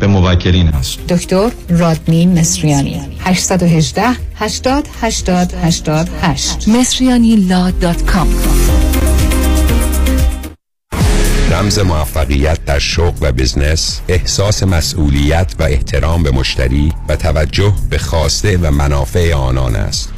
به موکلین است دکتر رادمین مصریانی. 818 80 80 88 مصریانی لا دات کام. رمز موفقیت در شغل و بزنس احساس مسئولیت و احترام به مشتری و توجه به خواسته و منافع آنان است.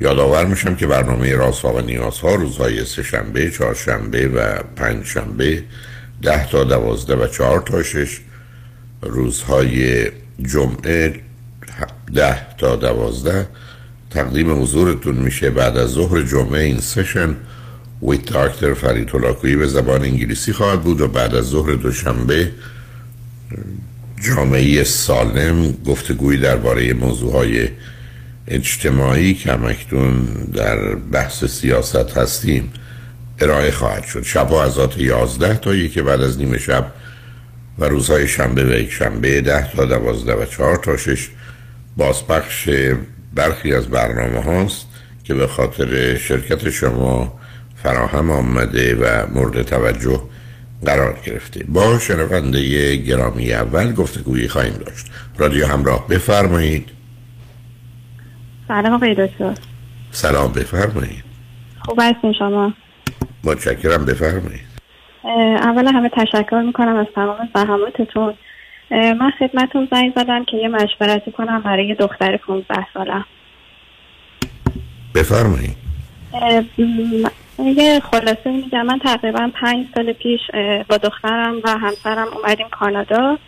یادآور میشم که برنامه رازها و نیازها روزهای سهشنبه، چهارشنبه و پنجشنبه ده تا دوازده و چهار تا شش روزهای جمعه ده تا دوازده. تقدیم حضورتون میشه بعد از ظهر جمعه این سشن ویت داکتر فرید هلاکویی به زبان انگلیسی خواهد بود و بعد از ظهر دوشنبه جامعه سالم گفتگویی درباره موضوع های اجتماعی که همکتون در بحث سیاست هستیم ارائه خواهد شد. از آت یازده تا یکی بعد از نیمه شب و روزهای شنبه و یک شنبه ده تا دوازده و چهار تا شش بازپخش برخی از برنامه هاست که به خاطر شرکت شما فراهم آمده و مورد توجه قرار گرفته. با شنونده گرامی اول گفتگویی خواهیم داشت. رادیو همراه بفرمایید. سلام آقای دکتر. سلام بفرمایید. خوب هستین شما؟ متشکرم بفرمایید. اول همه تشکر می‌کنم از تمام زحماتتون. من خدمتون زنگ زدم که یه مشورتی کنم برای یه دختر 15 سالم. بفرمایید. یه خلاصه میگم. من تقریبا پنج سال پیش با دخترم و همسرم اومدیم کانادا.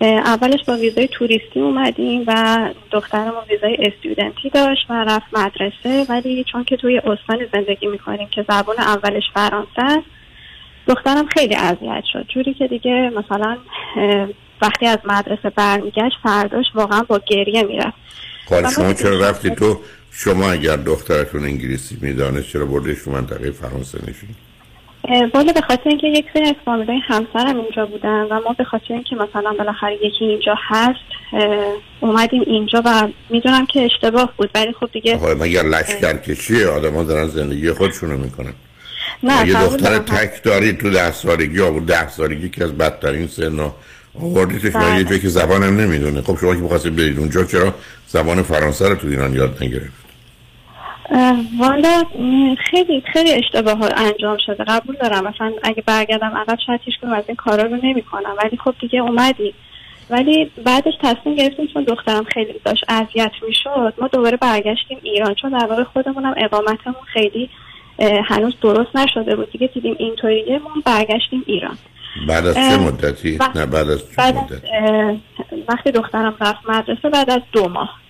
اولش با ویزای توریستی اومدیم و دخترمون ویزای استودنتی داشت و رفت مدرسه. ولی چون که توی استان زندگی می‌کنیم که زبان اولش فرانسه است دخترم خیلی اذیت شد. جوری که دیگه مثلا وقتی از مدرسه برمیگشت فرداش واقعا با گریه می‌رفت. خب شما چرا رفتی تو؟ شما اگر دخترتون انگلیسی می‌دانست چرا بردش تو منطقه فرانسه نشید والا به خاطر اینکه یک سری از فامیلای همسرم اینجا بودن و ما به خاطر اینکه مثلا بالاخره یکی اینجا هست اومدیم اینجا و می‌دونم که اشتباه بود ولی خب دیگه آقا مگر لشکر کشیه آدم ها دارن زندگی خودشونو می‌کنن. نه یه دختر تک داری تو ده سالگی یا ده سالگی که از بدترین سن آوردیتش برای یه جایی که زبانم نمی‌دونه. خب شما که بخواستید برید اونجا چرا؟ زبان فرانسه رو تو ایران یاد نگرفت والا خیلی خیلی اشتباه ها انجام شده. قبول دارم. مثلا اگه برگردم عقب شاید هیچ از این کارا رو نمی‌کنم. ولی خب دیگه اومدی. ولی بعدش تصمیم گرفتیم چون دخترم خیلی داشت اذیت می‌شد ما دوباره برگشتیم ایران. چون در واقع خودمونم اقامتمون خیلی هنوز درست نشده بود. دیگه دیدیم اینطوریه ما برگشتیم ایران. بعد از چه مدتی؟ نه بعد از چه بعد مدتی؟ وقتی دخترم رفت مدرسه بعد از دو ماه.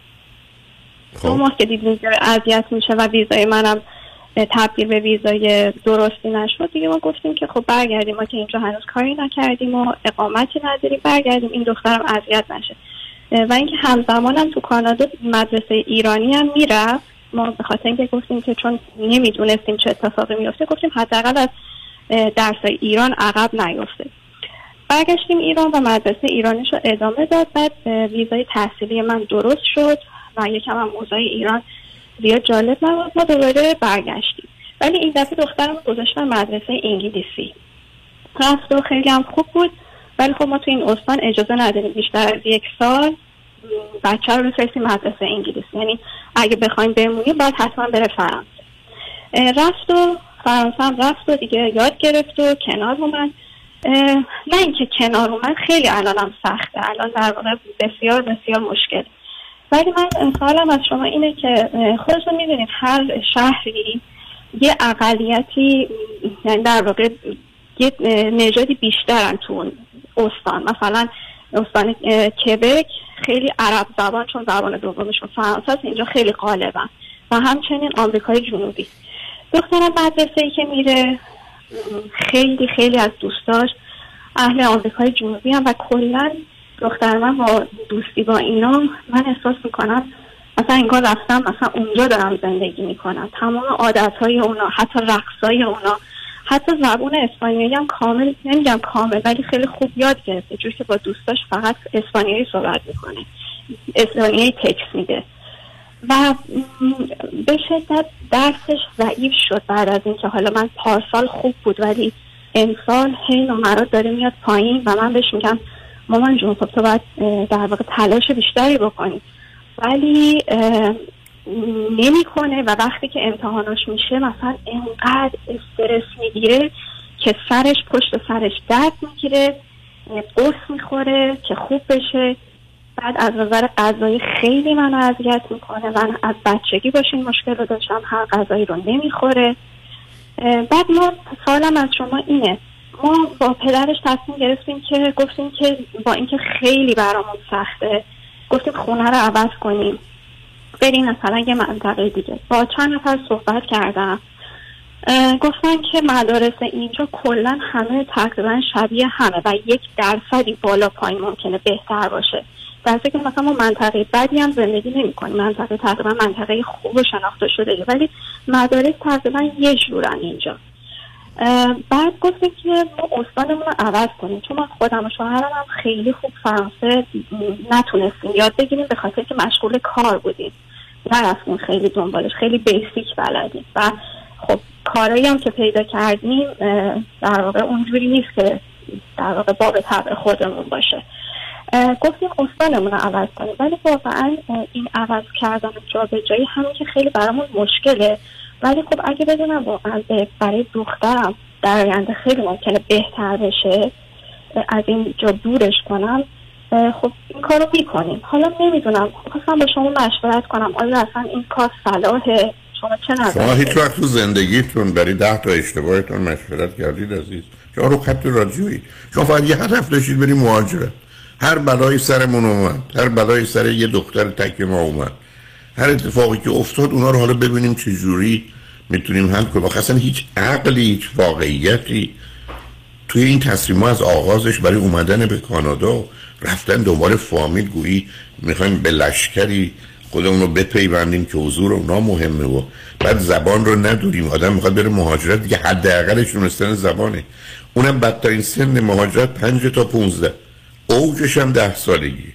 دو خب ماه که دیدیم داره اذیت میشه و ویزای منم تبدیل به ویزای درستی نشد دیگه ما گفتیم که خب برگردیم. ما که اینجا هنوز کاری نکردیم و اقامتی نداریم برگردیم. این دخترم اذیت نشه. و اینکه همزمانم تو کانادا مدرسه ایرانی هم می‌رفت ما به خاطر اینکه گفتیم که چون نمی‌دونستیم چه اتفاقی میفته گفتیم حداقل از درسای ایران عقب نیفته برگشتیم ایران و مدرسه ایرانیش رو ادامه داد. بعد ویزای تحصیلی من درست شد. و یکم هم اوضاع ایران زیاد جالب نبود. ما دوباره برگشتیم. ولی این دفعه دخترم رو گذاشتن مدرسه انگلیسی. رفت و خیلی هم خوب بود. ولی خب ما تو این استان اجازه نداریم. بیشتر از یک سال بچه رو بفرستیم مدرسه انگلیسی. یعنی اگه بخوایم بمونیم باید حتما بره فرانسه. رفت و فرانسه هم رفت و دیگه یاد گرفت و کنار اومد. نه اینکه کنار اومد خیلی الانم سخته. الان در واقع بسیار بسیار مشکل. ولی من سوالم از شما اینه که خودتون می‌دونید هر شهری یه اقلیتی یعنی در واقع یه نژادی بیشترن تو اون استان. مثلا استان کبک خیلی عرب زبان چون زبان دومشون فرانسه است اینجا خیلی غالبن. و همچنین آمریکای جنوبی. دخترم مدرسه ای که میره خیلی خیلی از دوستاش اهل آمریکای جنوبی هم و کلا دختر من با دوستی با اینا من احساس می‌کنم مثلا انگار رفتم مثلا اونجا دارم زندگی می‌کنم. تمام عادت های اونا حتی رقص های اونا حتی زبون اسپانیایی هم کامل نمیگم کامل ولی خیلی خوب یاد گرفته. جور که با دوستاش فقط اسپانیایی صحبت می‌کنه. اسپانیایی تکس میده. و به شدت درسش ضعیف شد بعد از اینکه حالا من پارسال خوب بود ولی امسال هی نمرات داره میاد پایین و من بهش میگم مامان جون خب تو باید در واقع تلاش بیشتری بکنی. ولی نمی‌کنه و وقتی که امتحاناش میشه مثلا انقدر استرس می‌گیره که سرش پشت سرش درد می‌گیره قرص می‌خوره که خوب بشه. بعد از نظر غذایی خیلی منو اذیت می‌کنه. من از بچگی باش این مشکل رو داشتم هر غذایی رو نمی‌خوره. بعد ما سوالم از شما اینه. ما با پدرش تصمیم گرفتیم که گفتیم که با اینکه خیلی برامون سخته گفتیم خونه رو عوض کنیم. بریم مثلا یه منطقه دیگه. با چند نفر صحبت کردم. گفتن که مدارس اینجا کلا همه تقریبا شبیه همه و یک درصدی بالا پایین ممکنه بهتر باشه. در که مثلا ما منطقه بدی هم زندگی نمی کنیم. منطقه تقریبا منطقه خوب شناخته شده. ولی مدارس تقریبا یه جورن اینجا. بعد گفتیم که ما استانمون رو عوض کنیم. چون من خودم و شوهرم هم خیلی خوب فرانسه نتونستیم یاد بگیریم به خاطر که مشغول کار بودیم. نرفتیم خیلی دنبالش خیلی بیسیک بلدیم. و خب کارایی هم که پیدا کردیم در واقع اونجوری نیست که در واقع باب طبع خودمون باشه. گفتیم استانمون رو عوض کنیم. ولی واقعا این عوض کردن جا به جایی همین که خیلی برامون مشکله. ولی خب اگه بدونم واقعا برای دخترم در آینده خیلی ممکنه بهتر بشه از این جا دورش کنم خب این کارو می‌کنیم. حالا نمی‌دونم خواستم با شما مشورت کنم. آیا اصلا این کار صلاحه؟ شما چه شما نظر هیچ وقت تو زندگیتون برای ده تا اشتباهتون مشورت کردید عزیز. شما رو خط رادیویی. شما فقط یه هدف داشتید بریم مهاجرت. هر بلایی سرمون اومد هر بلایی سر یه دختر تک ما اومد. هر اتفاقی که افتاد اونا رو حالا ببینیم چه جوری می‌تونیم حل کنیم. اصلا هیچ عقلی هیچ واقعیتی. توی این تصمیم از آغازش برای اومدن به کانادا رفتن دنبال فامیل گویی می‌خوایم به لشکری خودمون رو بپیوندیم که حضور اونا مهمه و بعد زبان رو نداریم آدم می‌خواد بره مهاجرت دیگه حداقلش دونستن زبانه. اونم بدترین سن مهاجرت پنج تا 15 اوجش هم ده سالگی.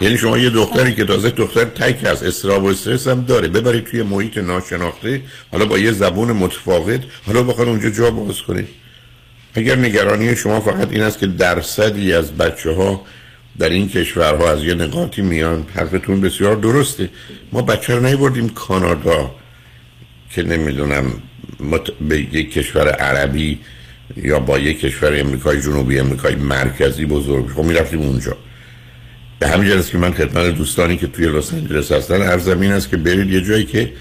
یعنی شما یه دختری که تازه دختر تک هست استراب و استرس هم داره. ببرید توی محیط ناشناخته حالا با یه زبون متفاوت. حالا بخواد اونجا جا باز کنید اگر نگرانی شما فقط این است که درصدی از بچه ها در این کشورها از یه نقاطی میان. حرفتون بسیار درسته. ما بچه رو نیبردیم کانادا که نمی‌دونم مت... به یک کشور عربی یا با یک کشور امریکای جنوبی امریکای مرکزی بزرگ. خب می‌رفتیم اونجا. به همین جلس که من خدمت دوستانی که توی لس آنجلس هستن هر زمین است که برید یه جایی که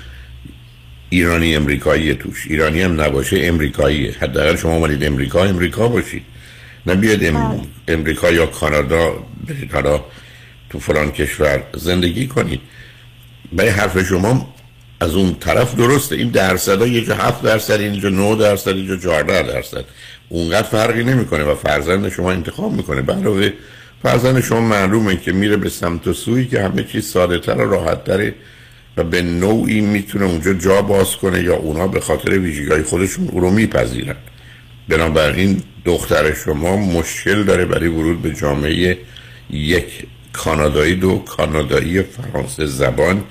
ایرانی امریکایی توش. ایرانی هم نباشه امریکاییه حداقل شما اومدید امریکا امریکا باشید. نه بیاد ام... امریکا یا کانادا برید حالا تو فلان کشور زندگی کنید. برای حرف شما از اون طرف درسته. این درصد ها یه جا هفت درصد اینجا 9 درصد اینجا 14 درصد. اونقدر فرقی نمی‌کنه و فرزند شما انتخاب می‌کنه. علاوه فرزند شما معلومه که میره به سمت و سوی که همه چیز ساده تر و راحت تره و به نوعی می‌تونه اونجا جا باز کنه یا اونا به خاطر ویژگی خودشون او رو میپذیرن. بنابراین دختر شما مشکل داره برای ورود به جامعه یک کانادایی دو کانادایی فرانسه زبان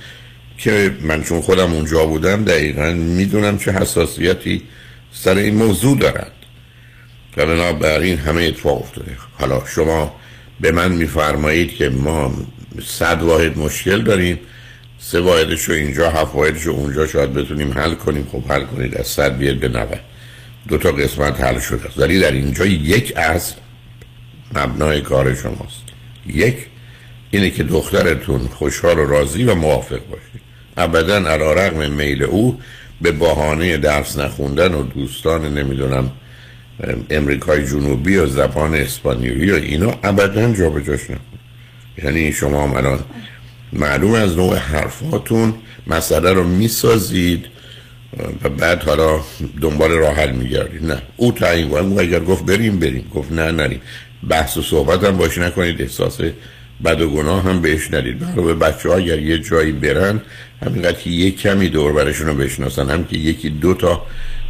که من چون خودم اونجا بودم دقیقا می‌دونم چه حساسیتی سر این موضوع دارد و بنابراین همه اتفاق افتاده. حالا شما به من میفرمایید که ما صد واحد مشکل داریم سه واحدش رو اینجا هفت واحدش اونجا شاید بتونیم حل کنیم. خب حل کنید از صد بیاد به نوه دو تا قسمت حل شده است. ولی در اینجا یک از مبنای کار شماست. یک اینه که دخترتون خوشحال و راضی و موافق باشه. ابدا علا رقم میل او به بهانه درس نخوندن و دوستان نمی‌دونم امریکای جنوبی و زبان اسپانیایی و اینا ابدا جا به جاش یعنی شما الان معلوم از نوع حرفاتون مسئله رو می‌سازید و بعد حالا دنبال راه حل میگردید. نه. او تعیین کنه. اگر گفت بریم بریم. گفت نه نریم. بحث و صحبت هم باش نکنید. احساس بد و گناه هم بهش ندید. برای بچه ها اگر یه جایی برن همینقدر که یه کمی دور برشون رو بشناسن. هم که یکی دو تا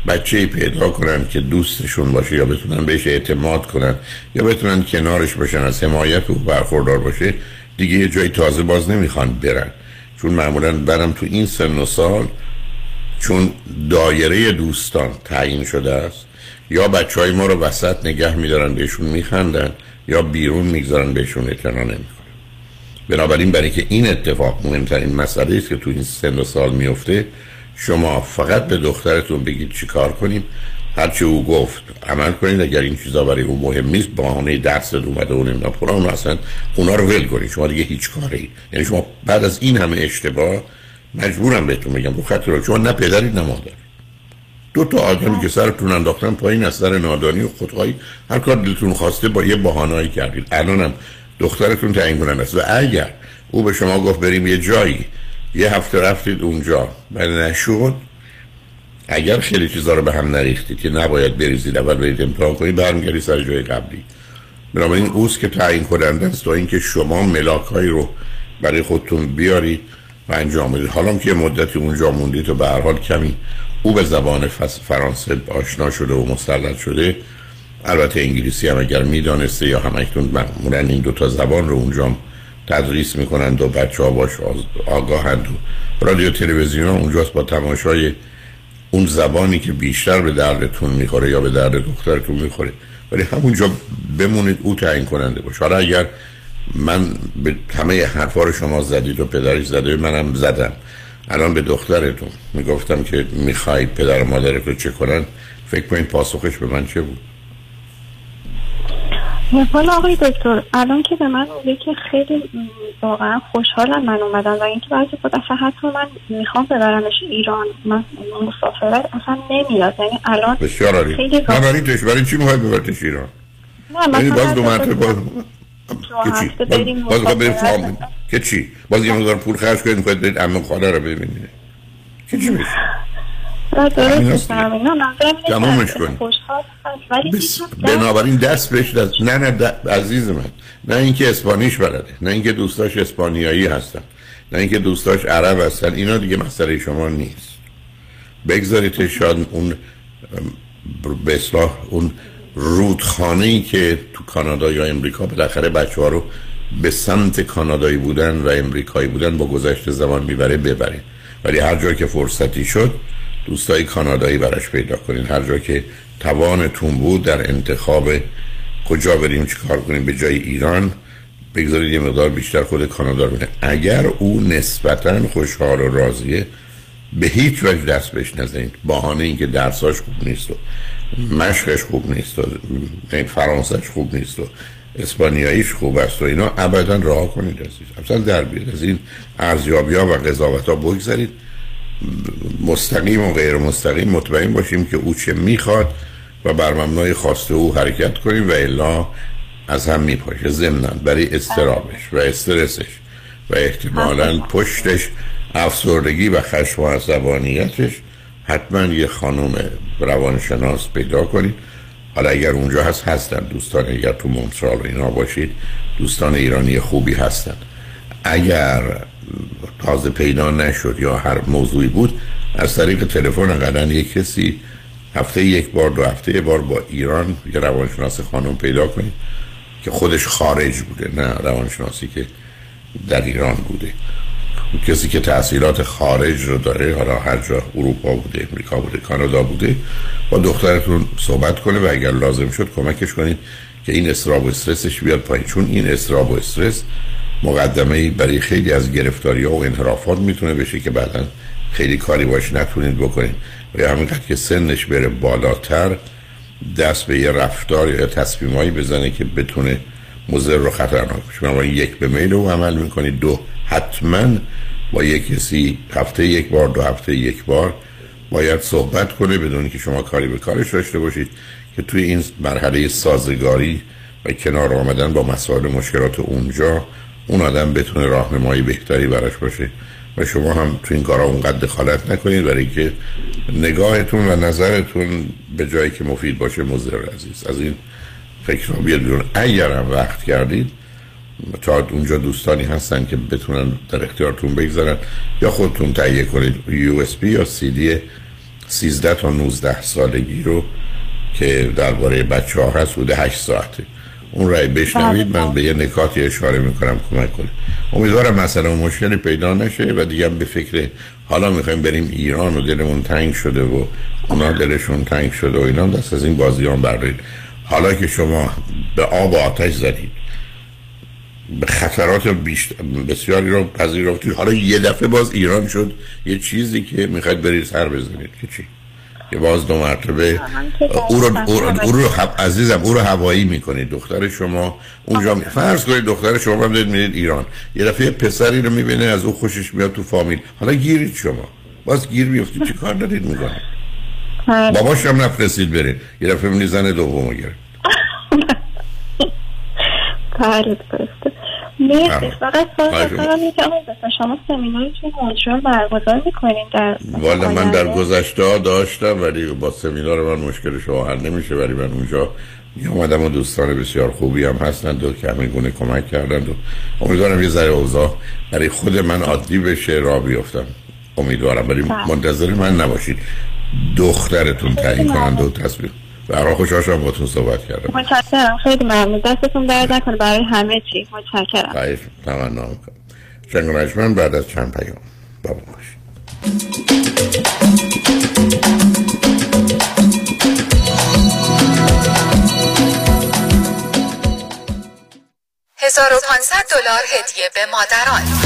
بچه پیدا کنن که دوستشون باشه یا بتونن بهش اعتماد کنن یا بتونن کنارش باشن از حمایت و برخوردار باشه دیگه یه جایی تازه باز نمی‌خوان برن. چون معمولا برم تو این سن و سال چون دایره دوستان تعیین شده است یا بچه های ما رو وسط نگه میدارن بهشون میخندن یا بیرون می‌گذارن بهشون اعتنا نمی‌کنن. بنابراین برای که این اتفاق مهمترین مسئله است که تو این سن و سال میفته شما فقط به دخترتون بگید چی کار کنیم. هرچی او گفت عمل کنید اگر این چیزا برای او مهم نیست بهانه درس اومده و نمی‌دونم فلان اصلا اونا رو ول کنید. شما دیگه هیچ کاری. یعنی شما بعد از این همه اشتباه مجبورم بهتون بگم رو خط رو شما نه پدرید نه مادر دو تا آدمی که سرتون انداختن پایین از سر نادانی و خودخواهی هر کار دلتون خواسته با یه بهانه‌ای کردید. الانم دخترتون تعیین کننده است. و اگر او به شما گفت بریم یه جایی یه هفته رفتید اونجا. و نشد. اگر خیلی چیزا رو به هم نریختید که نباید بریزید اول برید امتحان کنید برمیگردید سر جای قبلی. بنابراین اوست که تعیین کننده است تا اینکه شما ملاکایی رو برای خودتون بیارید و انجام بدید. حالا که مدتی اونجا موندید و به هر حال کمی او به زبان فرانسه آشنا شده و مسلط شده البته انگلیسی هم اگر می‌دانسته یا همکنون معمولا این دو تا زبان رو اونجا تدریس می‌کنند و بچه ها باش آگاهند و رادیو تلویزیون اونجاست با تماشای اون زبانی که بیشتر به دردتون می‌خوره یا به درد دخترتون می‌خوره. ولی همونجا بمونید او تعیین کننده باشه. حالا اگر من به همه حرفا رو شما زدید و پدرش زده منم زدم. الان به دخترتون می‌گفتم که می‌خواید پدر و مادرت رو چه کنن فکر کنید پاسخش به من چه بود؟ حالا آقای دکتر الان که به من میگه که خیلی واقعا خوشحالم من اومدم و اینکه بعضی خود اصلا حتی من می‌خوام ببرمش ایران. من مسافرت اصلا نمیاد. یعنی الان بسیار عالی. خیلی نبریدش برای چی؟ می‌خوای ببرتش ایران؟ نه یعنی مثلا باز دو مرتبه باز باز باز بریم مسافرت. فام که چی؟ باز یه مقدار پول خرج کنید می‌خواید برید عمه خاله رو ببینید. که چی میشه؟ نه همین درست هست می‌کنم نه منظورم اینه تمومش که کنی. خوشحال هست ولی بس... بنابراین دست بهش دست نه نه د- عزیز من. نه اینکه اسپانیش بلده نه اینکه دوستاش اسپانیایی هستن نه اینکه دوستاش عرب هستن. اینا دیگه مسئله شما نیست. بگذارید شاید اون به اصلاح اون رودخانه ای که تو کانادا یا امریکا بالاخره بچه ها رو به سمت کانادایی بودن و امریکایی بودن با گذشت زمان می‌بره ببرید ولی هر جا که فرصتی شد دوستای کانادایی براش پیدا کنین. هر جا که توانتون بود در انتخاب کجا بریم چی کار کنیم به جای ایران بگذارید یه مقدار بیشتر خود کانادا رو اگر او نسبتا خوشحال و راضیه به هیچ وجه دست بهش نزنید. بهانه اینکه درساش خوب نیست و مشقش خوب نیست و فرانسهش خوب نیست و اسپانیاییش خوب است و اینا ابدا راه کنید عزیز. اصلا در بیاد. از این ارزیابی ها و قضاوت ها بگذارید مستقیم و غیر مستقیم مطمئن باشیم که او چه می‌خواد و بر مبنای خواسته او حرکت کنیم و الا از هم میپاشه ضمنا برای استرابش و استرسش و احتمالا پشتش افسردگی و خشم و عصبانیتش حتما یه خانم روانشناس پیدا کنید حالا اگر اونجا هست هستن. دوستان اگر تو مونترال اینا باشید دوستان ایرانی خوبی هستن. اگر تازه پیدا نشد یا هر موضوعی بود از طریق تلفن قدن یک کسی هفته یک بار دو هفته یک بار با ایران یه روانشناس خانم پیدا کنید که خودش خارج بوده نه روانشناسی که در ایران بوده. کسی که تحصیلات خارج رو داره حالا هر جا اروپا بوده امریکا بوده کانادا بوده با دخترتون صحبت کنه و اگر لازم شد کمکش کنید که این استراب و استرسش بیاد پایین. چون این استراب و استرس مقدمه برای خیلی از گرفتاری ها و انحرافات می‌تونه بشه که بعدا خیلی کاری باش نتونید بکنید. و یا همینقدر که سنش بره بالاتر دست به یه رفتار یا تصمیمایی بزنه که بتونه مضر و خطرناک بشه یک به میل او عمل می‌کنید. دو حتما با یک کسی هفته یک بار دو هفته یک بار باید صحبت کنه بدون که شما کاری به کارش داشته باشید که توی این مرحله سازگاری و کنار آمدن با مسائل مشکلات اونجا اون آدم بتونه راهنمایی بهتری براش باشه. و شما هم تو این کارا اونقدر دخالت نکنید برای که نگاهتون و نظرتون به جایی که مفید باشه مضر عزیز. از این فکر رو بیاد بیرون. اگر هم وقت کردید تا اونجا دوستانی هستن که بتونن در اختیارتون بگذارن یا خودتون تهیه کنید. یو اس یا سی دی 13 تا 19 سالگی رو که درباره بچه ها هست بوده 8 ساعته. اون رای بشنوید من به یه نکاتی اشاره می‌کنم کمک کنه امیدوارم مثلا مشکلی پیدا نشه و دیگه به فکر حالا می‌خوایم بریم ایران و دلمون تنگ شده و اونا دلشون تنگ شده و اینا دست از این بازیان بردارید. حالا که شما به آب و آتش زدید به خطرات بیشتر بسیاری رو پذیرفتید. حالا یه دفعه باز ایران شد یه چیزی که می‌خواید برید سر بزنید. که چی؟ که باز دو مرتبه او رو, او رو, عزیزم او رو هوایی می‌کنید. دختر شما اونجا می... فرض کنید دختر شما هم دارید میرید ایران. یه دفعه پسری رو می‌بینه از او خوشش میاد تو فامیل. حالا گیرید شما. باز گیر بیفتید. چی کار دارید می‌کنید؟ باباش هم نفرستید برید. یه دفعه می‌بینید زن دومو گرفت. بله مرسی فقط شما سمیناری توی مونترال برگزار می‌کنین در والا من در گذشته ها داشتم ولی با سمینار من مشکل شما حل نمیشه. ولی من اونجا می آمدم و دوستان بسیار خوبی هم هستند و که همین گونه کمک کردند و امیدوارم یه ذره اوضاع برای خود من عادی بشه را بیفتم. امیدوارم. ولی بله. منتظر من نباشید. دخترتون تعیین کنند و تصویر. برای خوش هاشم با تو صحبت کردم. متشکرم. خیلی ممنون. دستتون درد نکنه. برای همه چی. متشکرم. خیلی تمنا می‌کنم. شنگ من بعد از چند پیام. بابا باش. هزار و دلار هدیه به مادران.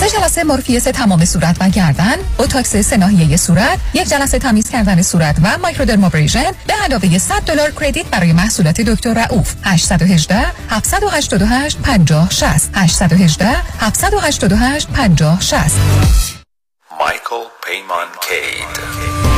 سه جلسه مورفیس تمام صورت و گردن، بوتاکس سه صورت، یک جلسه تمیز کردن صورت و مایکرودرمابریژن به علاوه 100 دلار کردیت برای محصولات دکتر رؤوف. 818 788 50 60 818 788 50 60 مایکل پیمان کید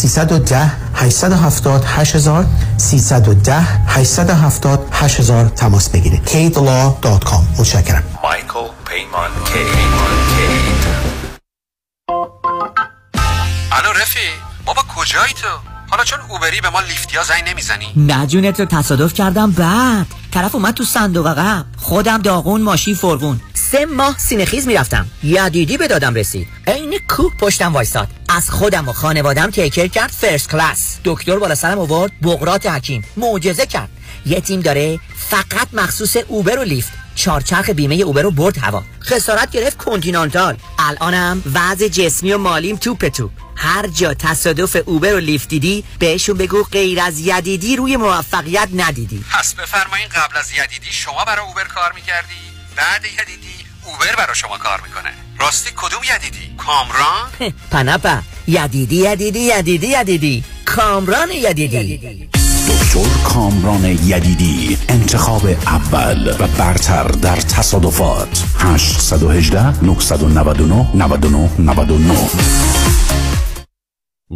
310 870 8000 310 870 8000 تماس بگیرید. kidlaw.com متشکرم. مایکل پیمان الو رفی بابا کجایی تو؟ حالا چون اوبری به ما لیفتیا زنگ نمی‌زنی؟ نه جونت رو تصادف کردم بعد. طرف اومد تو صندوق عقب. خودم داغون ماشین فرغون. سه ماه سینه‌خیز می‌رفتم. یدیدی به دادم رسید. عین کوه پشتم وایستاد از خودم و خانوادم take care کرد first class. دکتر بالا سرم آورد بقراط حکیم. معجزه کرد. یه تیم داره فقط مخصوص Uber و Lyft. چارچرخ بیمه Uber رو برد هوا. خسارت گرفت کانتینانتال. الانم وضع جسمی و مالیم توپ توپ هر جا تصادف Uber و Lyft دیدی بهشون بگو غیر از یدیدی روی موفقیت ندیدی. پس بفرمایین قبل از یدیدی شما برای اوبر کار می‌کردی؟ بعد یدیدی اوبر برای شما کار می‌کنه. راستی کدوم یدیدی؟ کامران؟ پنپا یدیدی یدیدی یدیدی یدیدی. کامران یدیدی. دکتر کامران یدیدی انتخاب اول و برتر در تصادفات. 818 999 99 99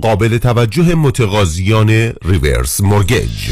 قابل توجه متقاضیان reverse mortgage.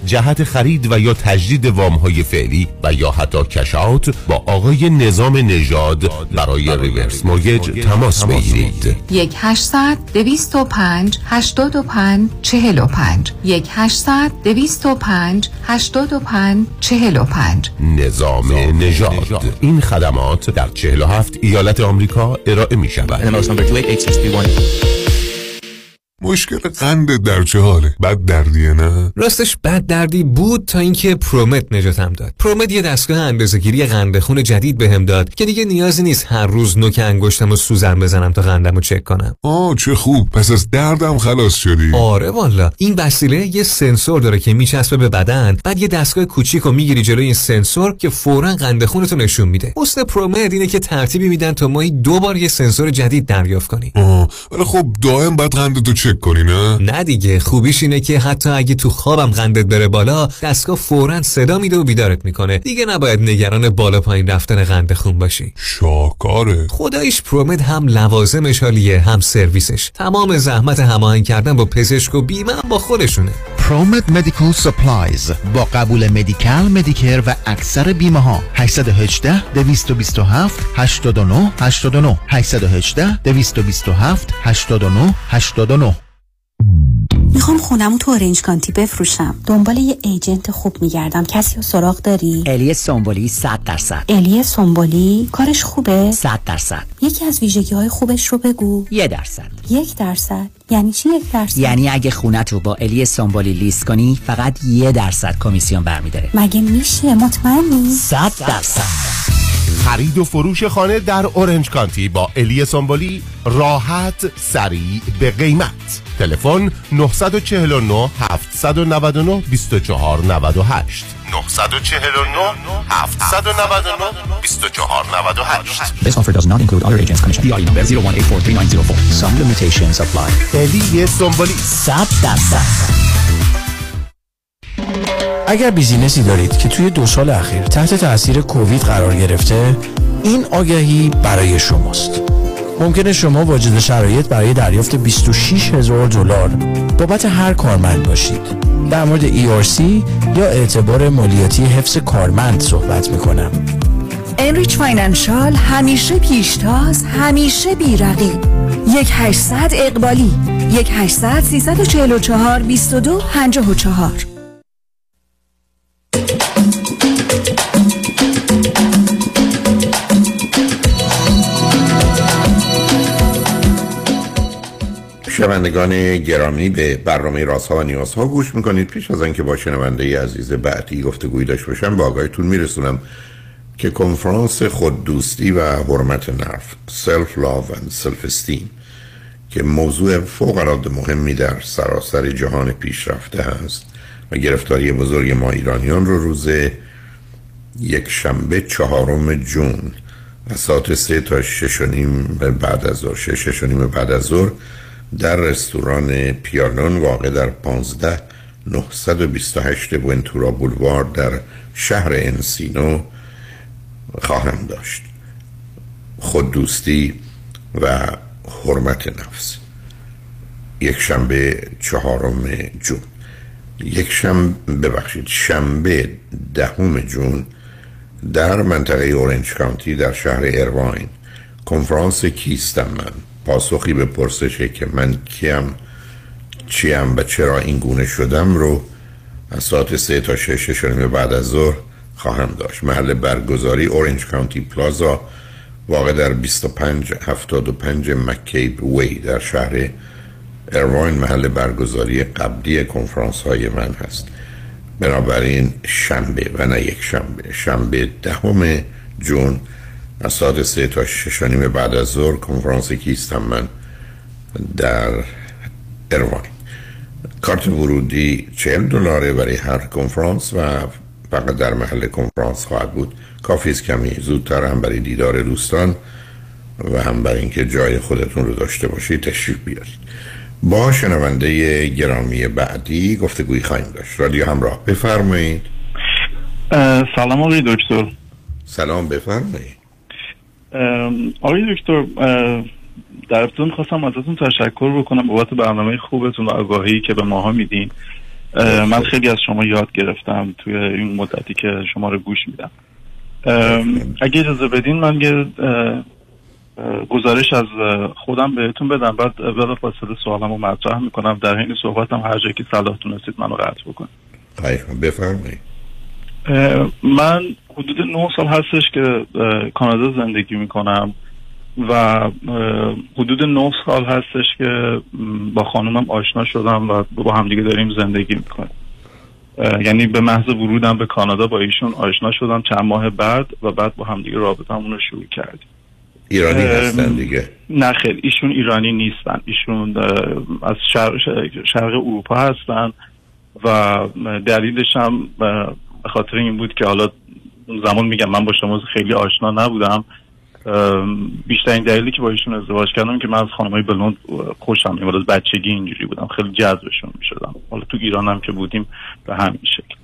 جهت خرید و یا تجدید وام های فعلی و یا حتی cash out با آقای نظام نژاد برای reverse mortgage تماس بگیرید. یک 800 205 85 45 یک 800 205 85 45 نظام نژاد. این خدمات در 47 ایالت آمریکا ارائه می شود مشکل قند در چه حاله؟ بد دردیه نه؟ راستش بد دردی بود تا اینکه پرومت نجاتم داد. پرومت یه دستگاه اندازه‌گیری قند خون جدید بهم داد که دیگه نیازی نیست هر روز نوک انگشتم و سوزن بزنم تا قندم رو چک کنم. آه چه خوب. پس از دردم خلاص شدی. آره والا. این وسیله یه سنسور داره که میچسبه به بدن. بعد یه دستگاه کوچیک رو می‌گیری جلوی این سنسور که فورا قند خونتو نشون میده. حسن ProMed اینه که ترتیبی میدن تا ماهی دو بار یه سنسور جدید دریافت کنی. آه ولی خب دائم باید قندتو چک کنی نه؟ نه دیگه خوبیش اینه که حتی اگه تو خوابم قندت بره بالا دستگاه فورا صدا میده و بیدارت می‌کنه. دیگه نباید نگران بالا پایین رفتن قند خون باشی. شاهکاره خدایش ProMed هم لوازمش حالیه هم سرویسش. تمام زحمت هماهنگ کردن با پزشک و بیمه هم با خودشونه. ProMed Medical Supplies با قبول Medi-Cal Medicare و اکثر بیمه ها 818 227 89 89 818 227 89 89 می‌خوام خونمو تو اورنج کانتی بفروشم. دنبال یه ایجنت خوب میگردم. کسی رو سراغ داری؟ الی سومبولی 100 درصد. الی سومبولی کارش خوبه؟ 100 درصد. یکی از ویژگی های خوبش رو بگو. یه درصد. یک درصد؟ یعنی چی یک درصد؟ یعنی اگه خونت رو با الی سومبولی لیست کنی فقط یه درصد کمیسیون برمیداره. مگه میشه؟ مطمئنی؟ 100 درصد. خرید و فروش خانه در اورنج کانتی با الی سامبولی راحت سریع به قیمت تلفن 949 799 2498 949 799 2498 This offer does not include other agents commission. PI number 01843904. Some limitations apply. الی سامبولی 100 درصد اگر بیزینسی دارید که توی دو سال اخیر تحت تاثیر کووید قرار گرفته این آگهی برای شماست. ممکنه شما واجد شرایط برای دریافت 26 هزار دلار بابت هر کارمند باشید. در مورد ERC یا اعتبار مالیاتی حفظ کارمند صحبت می‌کنم. انریچ فاینانشال همیشه پیشتاز همیشه بیرقی یک هشتصد اقبالی یک 800 344 22 54 شنوندگان گرامی به برنامه رازها و نیازها گوش می‌کنید. پیش از آنکه با شنونده عزیز بعدی گفتگوی داشته باشم به آگاهیتون میرسونم که کنفرانس خود دوستی و حرمت نفس self love و self esteem که موضوع فوق العاده مهمی در سراسر جهان پیشرفته هست و گرفتاری بزرگ ما ایرانیان رو روز یک شنبه چهارم June از ساعت سه تا شش و نیم بعد از ظهر شش و نیم بعد از ظهر در رستوران پیانون واقع در 15 928 ونتورا بولوار در شهر انسینو خواهم داشت. خود دوستی و حرمت نفس. یک شنبه چهارم جون. یک شنبه ببخشید شنبه دهم جون در منطقه اورنج کانتی در شهر ارواین کنفرانس کیستم من پاسخی به پرسشه که من کیم چیم و چرا این گونه شدم رو از ساعت سه تا شش شنبه بعد از ظهر خواهم داشت. محل برگزاری اورنج کانتی پلازا واقع در 2575 مکیب وی در شهر ارواین محل برگزاری قبلی کنفرانس های من هست. بنابراین شنبه و نه یک شنبه. شنبه دهم جون از ساعت سه تا شش و بعد از ظهر کنفرانس کیستم من در اروان کارت ورودی چهل دلاره برای هر کنفرانس و فقط در محل کنفرانس خواهد بود. کافی است کمی زودتر هم برای دیدار دوستان و هم برای اینکه جای خودتون رو داشته باشید تشریف بیارید. با شنونده گرامی بعدی گفتگوی خواهیم داشت. رادیو همراه بفرمایید. سلام آقای دکتر. سلام بفرمایید. آقای دکتر در ابتدا خواستم ازتون تشکر بکنم بابت برنامه خوبتون و آگاهی که به ماها میدین. من خیلی از شما یاد گرفتم توی این مدتی که شما رو گوش میدم. اگه اجازه بدین من یه گزارش از خودم بهتون بدم. بعد بلا فاصله سوالم رو مطرح می‌کنم. در حین صحبتم هر جایی که صلاح تونستید منو قطع خواهش بفرمایید. من حدود نه سال هستش که کانادا زندگی می‌کنم و حدود نه سال هستش که با خانومم آشنا شدم و با همدیگه داریم زندگی می‌کنیم. یعنی به محض ورودم به کانادا با ایشون آشنا شدم چند ماه بعد و بعد با همدیگه رابطمون رو شروع کردیم. ایرانی هستن دیگه. نه خیر ایشون ایرانی نیستن. ایشون از شرق, شرق اروپا هستن و دلیلش هم به خاطر این بود که حالا زمان میگم من با شما خیلی آشنا نبودم. ام، بیشترین دلیلی که با ایشون ازدواج کردم که من از خانمای بلوند خوشم میومد از بچگی اینجوری بودم. خیلی جذبشون می‌شدم. حالا تو ایران هم که بودیم به همین شکل.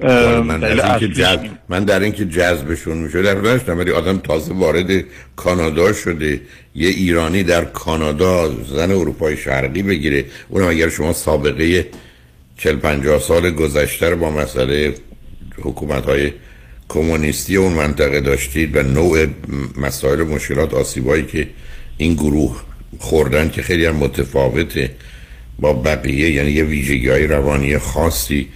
ام، من در اصلیش جذب من در اینکه جذبشون میشه در داشتم ولی آدم تازه وارد کانادا شده. یه ایرانی در کانادا زن اروپای شرقی بگیره. اونم اگر شما سابقه 40 50 سال گذشته رو با مسئله حکومت های کمونیستی اون منطقه داشتید و نوع مسائل و مشکلات آسیبایی که این گروه خوردن که خیلی هم متفاوته با بقیه یعنی یه ویژگی های روانی خاصی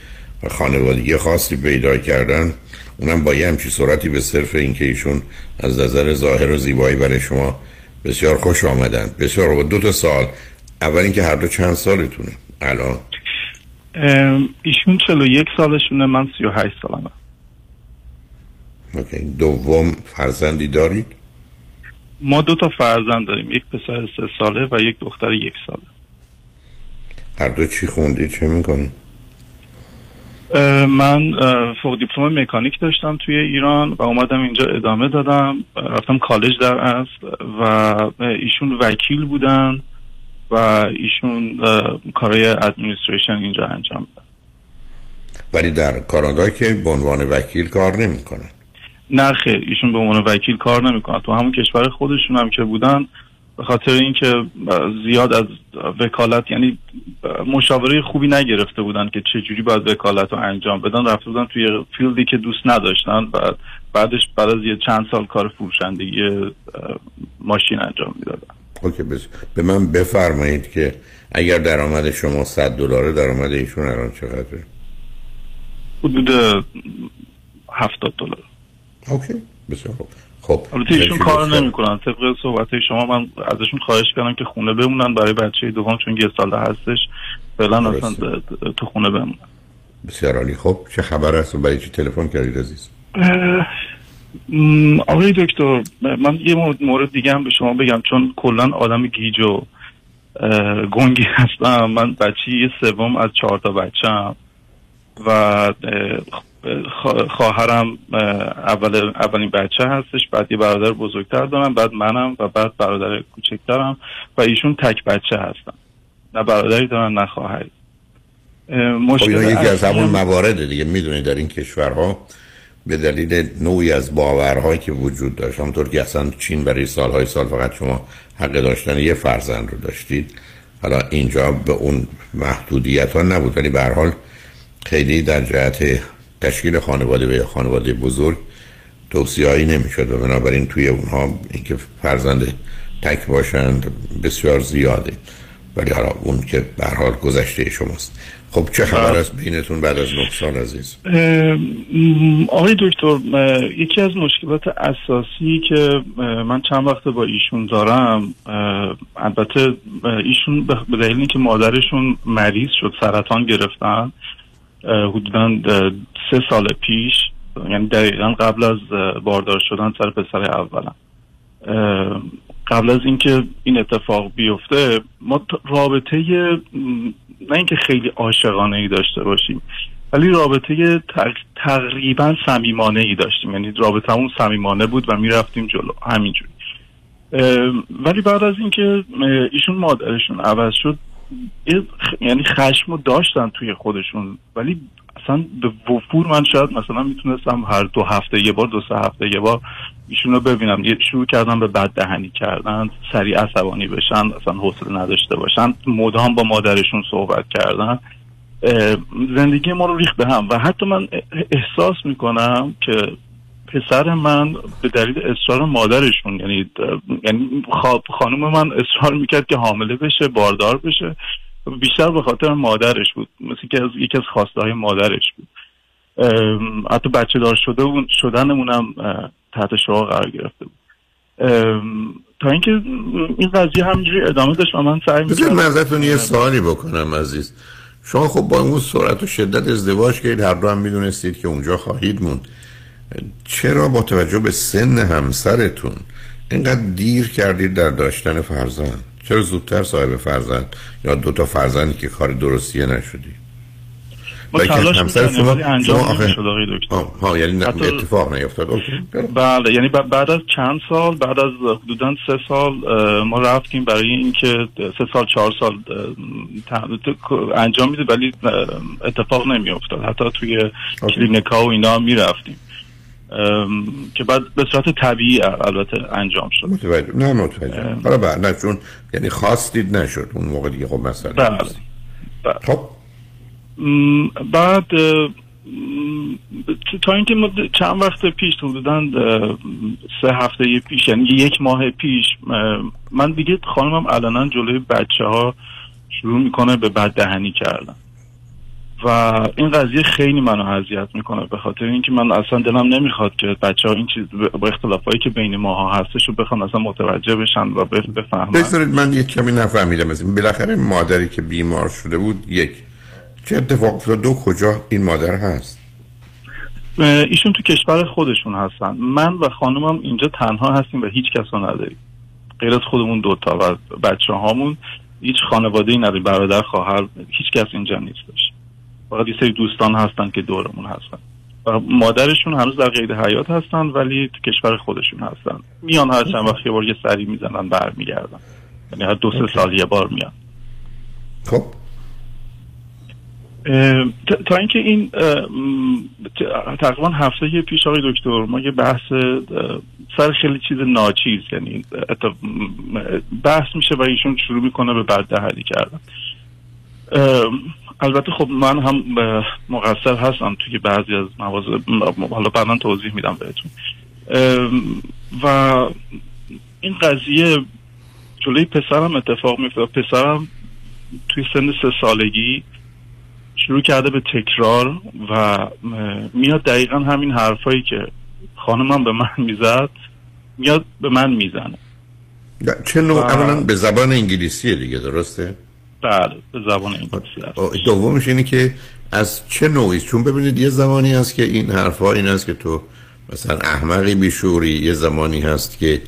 و خانوادگی خاصی پیدا کردن اونم با یه همچی صورتی به صرف اینکه ایشون از نظر ظاهر و زیبایی برای شما بسیار خوش آمدن. بسیار با دو تا سال اول اینکه هر دو چند سالتونه؟ الان؟ ایشون 41 سالشونه من 38 سالمه. اوکی. دوم فرزندی دارید؟ ما دو تا فرزند داریم. یک پسر سه ساله و یک دختر یک ساله. هر دو چی خوندید چه می‌کنید اه، من فوق دیپلم مکانیک داشتم توی ایران و اومدم اینجا ادامه دادم. رفتم کالج در اصل و ایشون وکیل بودن و ایشون کارهای ادمنستریشن اینجا انجام دادن ولی در کانادا که به عنوان وکیل کار نمی‌کنن نه خیر ایشون به عنوان وکیل کار نمی‌کنن. تو همون کشور خودشون هم که بودن به خاطر اینکه زیاد از وکالت یعنی مشاوره خوبی نگرفته بودن که چه جوری باید وکالت رو انجام بدن. رفته بودن توی field ی که دوست نداشتن و بعدش بعد از یه چند سال کار فروشندگی ماشین انجام می‌دادن. okay بس به من بفرمایید که اگر درآمد شما 100 دلاره درآمد ایشون الان چقدره؟ حدود 70 دلار اوکی بسیار خوب. خب البته ایشون کار. نمی‌کنن. طبق صحبت شما من ازشون خواهش کردم که خونه بمونن برای بچه دوم چون یه ساله هستش. فعلا اصلا تو خونه بمونن. بسیار عالی. خب چه خبر است؟ و برای چی تلفن کردید عزیز؟ آقای دکتر من یه مورد- دیگه هم به شما بگم چون کلا آدم گیج و گنگی هستم. من بچه یه سوم از چهار تا بچه و خواهرم اه، اول اولین بچه هستش بعد یه برادر بزرگتر دارم بعد منم و بعد برادر کوچکترم و ایشون تک بچه هستن. نه برادری دارن نه خواهری. اه، خب مشکل اینا یکی از همون هم- موارد دیگه. می‌دونید در این کشورها به دلیل نوعی از باورهایی که وجود داشت همونطور که اصلا چین برای سالهای سال فقط شما حق داشتن یه فرزند رو داشتید. حالا اینجا به اون محدودیت ها نبود ولی به حال خیلی در جهت تشکیل خانواده و خانواده بزرگ توصیه‌ای نمی‌شد و بنابراین توی اونها اینکه فرزند تک باشند بسیار زیاده. ولی حالا اون که به حال گذشته شماست. خب چه خبر است؟ بینتون بعد از سال عزیز. آقای دکتر یکی از مشکلات اساسی که من چند وقت با ایشون دارم البته ایشون به دلیل اینکه مادرشون مریض شد سرطان گرفتن حدودا سه سال پیش یعنی دقیقا قبل از باردار شدن سر پسر اولم. قبل از اینکه این اتفاق بیفته ما رابطه نه اینکه خیلی عاشقانه ای داشته باشیم ولی رابطه تق- تقریبا صمیمانه ای داشتیم. یعنی رابطمون صمیمانه بود و می‌رفتیم جلو همینجوری. ولی بعد از اینکه ایشون مادرشون عوض شد یعنی خشم رو داشتن توی خودشون. ولی اصلا به وفور من شاید مثلا می‌تونستم هر دو هفته یه بار دو سه هفته یه بار ایشون رو ببینم. یه شروع کردن به بد دهنی کردن سریع عصبانی بشن اصلا حوصله نداشته باشن مدام با مادرشون صحبت کردن. زندگی ما رو ریخت به هم. و حتی من احساس می‌کنم که پسر من به دلیل اصرار مادرشون یعنی یعنی خانم من اصرار می‌کرد که حامله بشه باردار بشه. بیشتر به خاطر مادرش بود مثل که از یکی از خواسته های مادرش بود. حتی بچه دار شده شدنمون هم تحت شعار قرار گرفته بود. تا اینکه این قضیه همینجوری ادامه داشت و من سعی می‌کردم من ازتون یه سوالی بکنم عزیز. شما خب با اون سرعت و شدت ازدواج کردید هر دو هم می‌دونستید که اونجا خواهید موند. چرا با توجه به سن همسرتون اینقدر دیر کردید در داشتن فرزند؟ چرا زودتر صاحب فرزند یا دو تا فرزندی که کار درستیه نشدی؟ ما تلاش می‌کردیم، ولی انجام نمی‌شد، آقای دکتر. ها یعنی حتی- اتفاق نیفتاد. بله یعنی بعد از چند سال بعد از حدودا سه سال ما رفتیم برای اینکه سه سال چهار سال انجام میده ولی اتفاق نمی افتاد حتی توی کلینیک ها و اینا می رفتیم که بعد به صورت طبیعی البته انجام شد. متوجه نه متوجه. حالا بعد نه چون یعنی خواستید نشد اون موقع دیگه خب مسئله بله. نیست. خب. بعد تا اینکه چند وقت پیش حدودا سه هفته پیش یعنی یک ماه پیش من دیگه خانمم علنا جلوی بچه ها شروع می‌کنه به بد دهنی کردن. و این قضیه خیلی منو اذیت می‌کنه به خاطر اینکه من اصلا دلم نمی‌خواد که بچه ها این چیز با اختلافایی که بین ماها هستش رو بخوان اصلا متوجه بشن و بف- بفهمن. بذارید من یک کمی نفهمیدم از این. بالاخره مادری که بیمار شده بود یک چه اتفاق افتاد؟ دو کجا این مادر هست؟ ایشون تو کشور خودشون هستن. من و خانمم اینجا تنها هستیم و هیچ کس رو نداریم. غیر از خودمون دوتا و بچه هامون هیچ خانواده ای نداریم. برادر خواهر هیچ کس اینجا نیستش. فقط یه سری دوستان هستن که دورمون هستن. و مادرشون هنوز در قید حیات هستن ولی تو کشور خودشون هستن. میان هر چند وقت یه بار یه سری می‌زنن برمیگردن. یعنی هر دو سه سال یه بار میان. خب. تا- اینکه این تقریبا هفته پیش آقای دکتر ما یه بحث سر خیلی چیز ناچیز یعنی بحث میشه و ایشون شروع می‌کنه به بد دهنی کردن. البته خب من هم مقصر هستم توی بعضی از مواضع حالا بعدا توضیح میدم بهتون. و این قضیه جلوی پسرم اتفاق میفته پسرم توی سن سه سالگی شروع کرده به تکرار و میاد دقیقا همین حرفایی که خانمم به من می‌زد میاد به من می‌زنه. نه، چه نوع اولا به زبان انگلیسیه دیگه درسته؟ بله به زبان انگلیسی هست آه، دومش اینه که از چه نوعی؟ چون ببینید یه زمانی هست که این حرفا این است که تو مثلا احمقی بیشوری یه زمانی هست که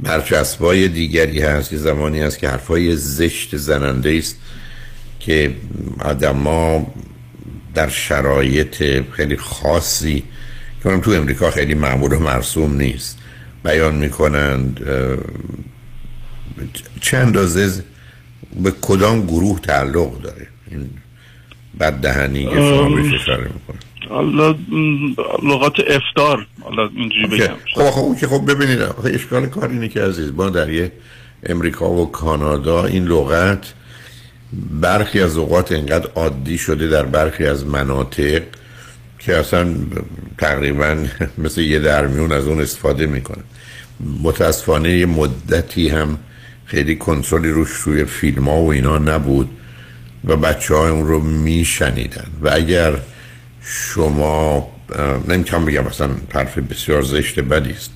برچسبای دیگری هست یه زمانی هست که حرفای زشت زننده است که آدما در شرایط خیلی خاصی که اونم تو امریکا خیلی معمول و مرسوم نیست بیان می‌کنند چه اندازه به کدام گروه تعلق داره؟ این بد دهنی که شما اشاره می‌کنه. حالا م، لغات افتار حالا اینجوری بگم. خب اون که خب ببینید اشکال کار اینه که عزیز ما در یه امریکا و کانادا این لغت برخی از اوقات انقدر عادی شده در برخی از مناطق که اصلا تقریبا مثل یه درمیون از اون استفاده می‌کنه. متاسفانه یه مدتی هم خیلی کنترلی روش روی فیلم ها و اینا نبود و بچه های اون رو میشنیدن. و اگر شما نمی‌تونم بگم مثلا حرف بسیار زشت بدی است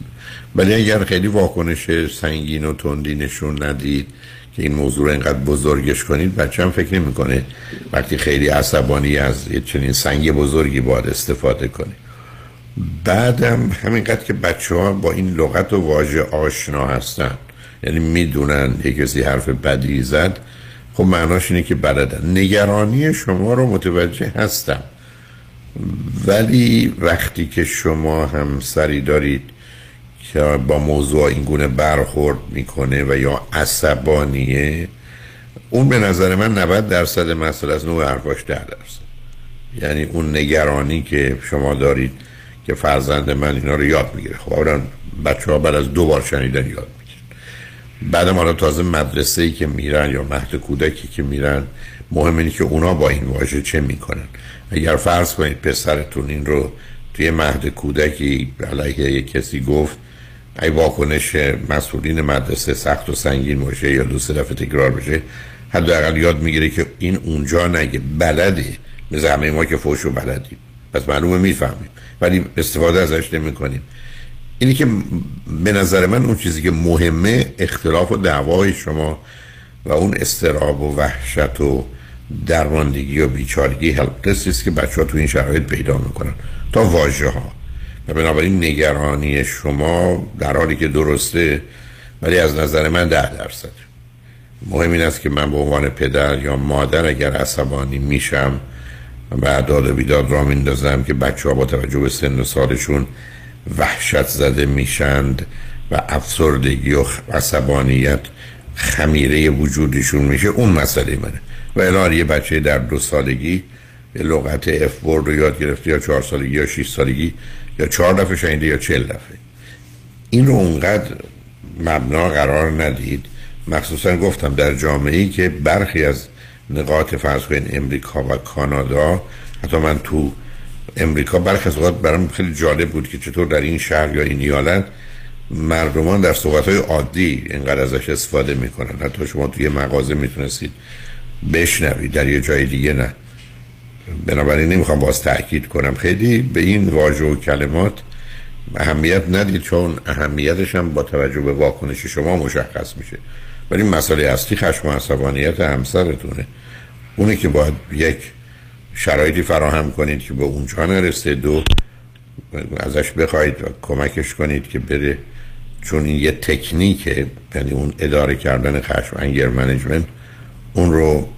ولی اگر خیلی واکنش سنگین و تندی نشون ندید که این موضوع رو اینقدر بزرگش کنید بچه هم فکر نمی‌کنه وقتی خیلی عصبانی از یه چنین سنگ بزرگی باید استفاده کنه. بعدم همینقدر که بچه ها با این لغت و واژه آشنا هستن یعنی می‌دونن یه کسی حرف بدی زد خب معناش اینه که بلدن. نگرانی شما رو متوجه هستم. ولی وقتی که شما هم سری دارید که با موضوع این گونه برخورد می‌کنه و یا عصبانیه اون به نظر من 90 درصد مسئله از نوع حرفاش ده درصد. یعنی اون نگرانی که شما دارید که فرزند من اینا رو یاد می‌گیره. خب اولا بچه ها بعد از دو بار شنیدن یاد. بعدم حالا تازه مدرسه ای که میرن یا مهد کودکی که میرن مهم اینه که اونا با این واژه چه می‌کنن. اگر فرض کنید پسرتون این رو توی مهد کودکی علیه یک کسی گفت ای واکنش مسئولین مدرسه سخت و سنگین باشه یا دو سه دفعه تکرار بشه حداقل یاد می‌گیره که این اونجا نگه بلده مثل همه ما که فوش و بلدیم. پس معلومه می‌فهمیم. ولی استفاده ازش نمی کنیم اینی که به نظر من اون چیزی که مهمه اختلاف و دعوای شما و اون استراب و وحشت و درماندگی و بیچارگی هلپلس است که بچه ها تو این شرایط پیدا می‌کنن. تا واژه ها و بنابراین نگرانی شما در حالی که درسته ولی از نظر من ده درصد. مهم این است که من به عنوان پدر یا مادر اگر عصبانی میشم و داد و بیداد را میندازم که بچه ها با توجه به سن و سالشون وحشت زده میشند و افسردگی و عصبانیت خمیره وجودشون میشه. اون مسئله منه. و الان یه بچه در دو سالگی لغت اف رو یاد گرفته یا چهار سالگی یا شیش سالگی یا چهار دفعه شنیده یا چل دفعه. این رو اونقدر مبنا قرار ندید. مخصوصا گفتم در جامعه ای که برخی از نقاط فرض امریکا و کانادا حتی من تو امریکا برخی از اوقات برام خیلی جالب بود که چطور در این شهر یا این ایالت مردمان در صحبت های عادی اینقدر ازش استفاده می‌کنن. حتی شما توی مغازه می‌تونستید بشنوید. در یه جای دیگه نه. بنابراین نمی‌خوام باز تاکید کنم. خیلی به این واژه و کلمات اهمیت ندید چون اهمیتش هم با توجه به واکنش شما مشخص میشه. ولی مسئله اصلی خشم و عصبانیت همسرتونه. اونه که باید یک شرایطی فراهم کنید که به اونجا نرسه دو ازش بخواید و کمکش کنید که بره. چون این یه تکنیکه یعنی اون اداره کردن خشم انگر منیجمنت اون رو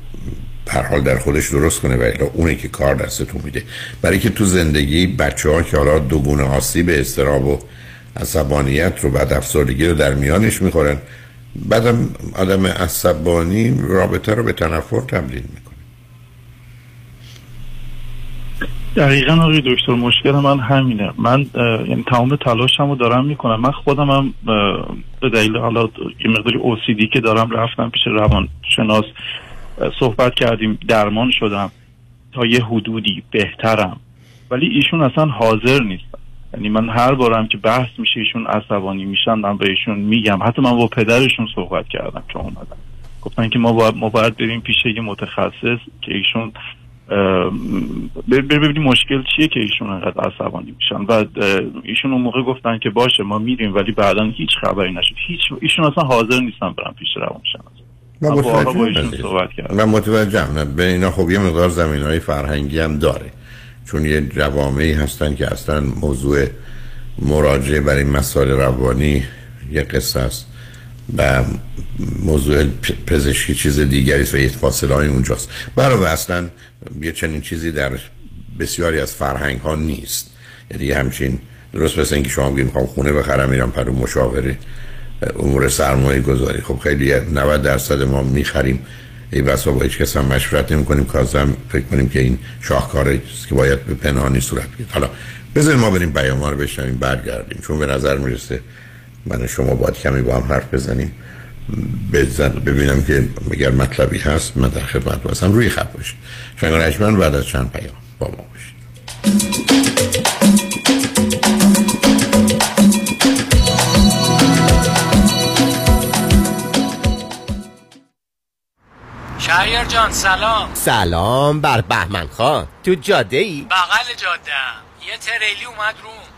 پر حال در خودش درست کنه و اونه که کار دستتون میده. برای که تو زندگی بچه ها که حالا دوگونه آسیب استراب و عصبانیت رو بعد افسردگی رو در میانش می‌خورن بعدم آدم عصبانی رابطه رو به تنفر تبدیل می‌کنه. دقیقا آقای دکتر مشکل من همینه. من یعنی تمام تلاشمو دارم می‌کنم. من خودم هم به دلیل حالا یه مقداری اوسیدی که دارم رفتم پیش روان شناس صحبت کردیم درمان شدم. تا یه حدودی بهترم. ولی ایشون اصلا حاضر نیستن یعنی من هر بارم که بحث میشه ایشون عصبانی میشن من به ایشون میگم. حتی من با پدرشون صحبت کردم که اومدم گفتن که ما باید, ما باید بریم پیش یه متخصص که ایشون ببینیم مشکل چیه که ایشون انقدر عصبانی میشن. و ایشون اون موقع گفتن که باشه ما میریم ولی بعدا هیچ خبری نشد. هیچ ایشون اصلا حاضر نیستن برن پیش روانشناس من متوجه من متوجه به اینا خب یه مقدار زمین های فرهنگی هم داره. چون یه جوامعی هستن که اصلا موضوع مراجعه برای مسائل روانی یه قصه است. و موضوع پزشکی چیز دیگری است و یه فاصله های اونجاست. برای اصلا یه چنین چیزی در بسیاری از فرهنگ ها نیست. یعنی همچین درست مثل اینکه شما میگیم خونه بخرم میرم پر مشاوره امور سرمایه گذاری. خب خیلی 90 درصد ما می‌خریم. ای بسا با هیچ کس هم مشورت نمی کنیم کازم فکر کنیم که این شاهکاره که باید به پنهانی صورت بگیره. حالا بذاریم ما بریم بیان رو بشنویم برگردیم. چون به نظر می‌رسه من شما باید کمی با هم حرف بزنیم. بزن ببینم که اگر مطلبی هست من در خدمت باشم روی خط باشید شنگ بعد از چند پیام با ما باشید. شهریار جان سلام. سلام بر بهمن خان. تو جاده ای؟ بغل جاده یه تریلی اومد روم.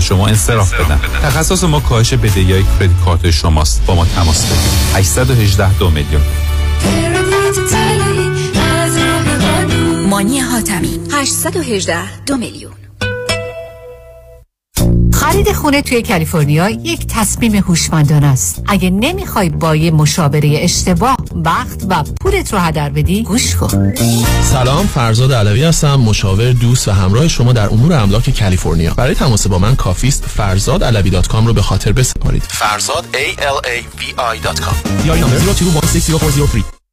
شما انصراف بدن تخصص ما کاهش بدهی های credit card شماست. با ما تماس بگیرید. 818 دو میلیون. مانی حاتمی. 818 دو میلیون. خرید خونه توی کالیفرنیا یک تصمیم هوشمندانه است. اگه نمی‌خوای با یه مشاوره اشتباه وقت و پولت رو هدر بدی، گوش کن. سلام فرزاد علوی هستم مشاور دوست و همراه شما در امور املاک کالیفرنیا برای تماس با من کافیست فرزاد علوی dot com رو به خاطر بسپارید فرزاد A L A V I com یا number 02160403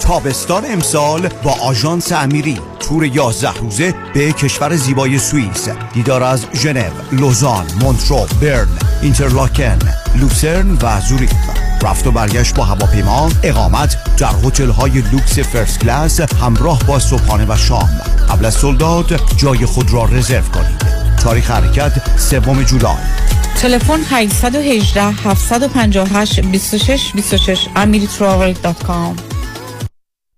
تابستان امسال با آژانس امیری تور 11 روزه به کشور زیبای سوئیس دیدار از ژنو، لوزان، مونترو، برن، اینترلاکن، لوسرن و زوریخ. رفت و برگشت با هواپیما اقامت در هتل های لوکس first class همراه با صبحانه و شام. قبل از sold out جای خود را رزرو کنید. تاریخ حرکت سوم جولای. تلفن 818 758 26 26 amiritravel.com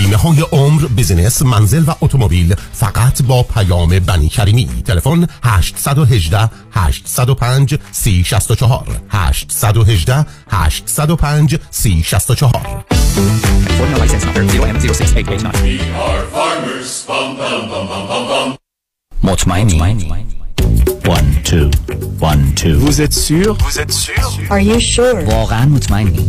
بیمه های عمر business منزل و اتومبیل فقط با پیام بنی کریمی تلفن 818 805 3064 818 805 3064 مطمئنی؟ One, two, one, two. Vous êtes sûr Vous êtes sûr Are you sure? واقعا مطمئنی؟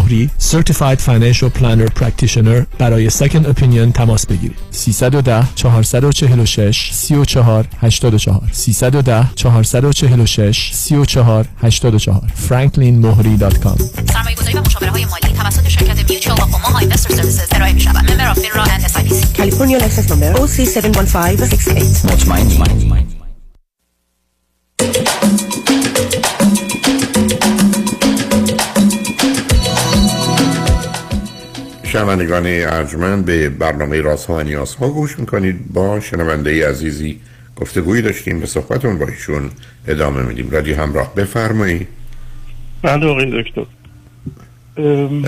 مهری Certified Financial Planner Practitioner برای Second Opinion تماس بگیرید. 310 446 34 84 310 446 34 84 franklinmohri.com سرمایه گذاری و مشاوره های مالی توسط شرکت Mutual of Omaha Investor Services ارائه می شود member of FINRA and S California license number OC71568 مطمئنی؟ شنوندگان ارجمند به برنامه راست ها و نیاز ها گوش می‌کنید. با شنونده عزیزی گفتگویی داشتیم به صحبتون با ایشون ادامه میدیم. رادیو همراه بفرمایید بله آقای دکتر.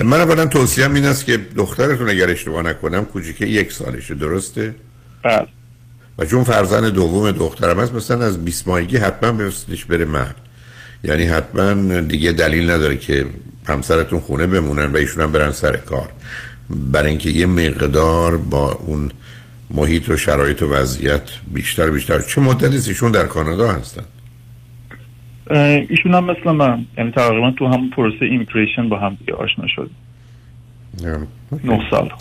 من اولا توصیه این است که دخترتون اگر اشتباه نکنم کوچیکه یک سالشه درسته؟ بله. و چون فرزند دوم دخترم هست مثلا از 20 ماهگی حتما بفرستش بره مرد. یعنی حتما دیگه دلیل نداره که همسرتون خونه بمونن و ایشون هم برن سر کار. برای اینکه یه مقدار با اون محیط و شرایط و وضعیت بیشتر بیشتر چه مدتی ایشون در کانادا هستن؟ ایشون هم مثل من یعنی تقریبا تو همون پروسه immigration با هم دیگه آشنا شد نه سال.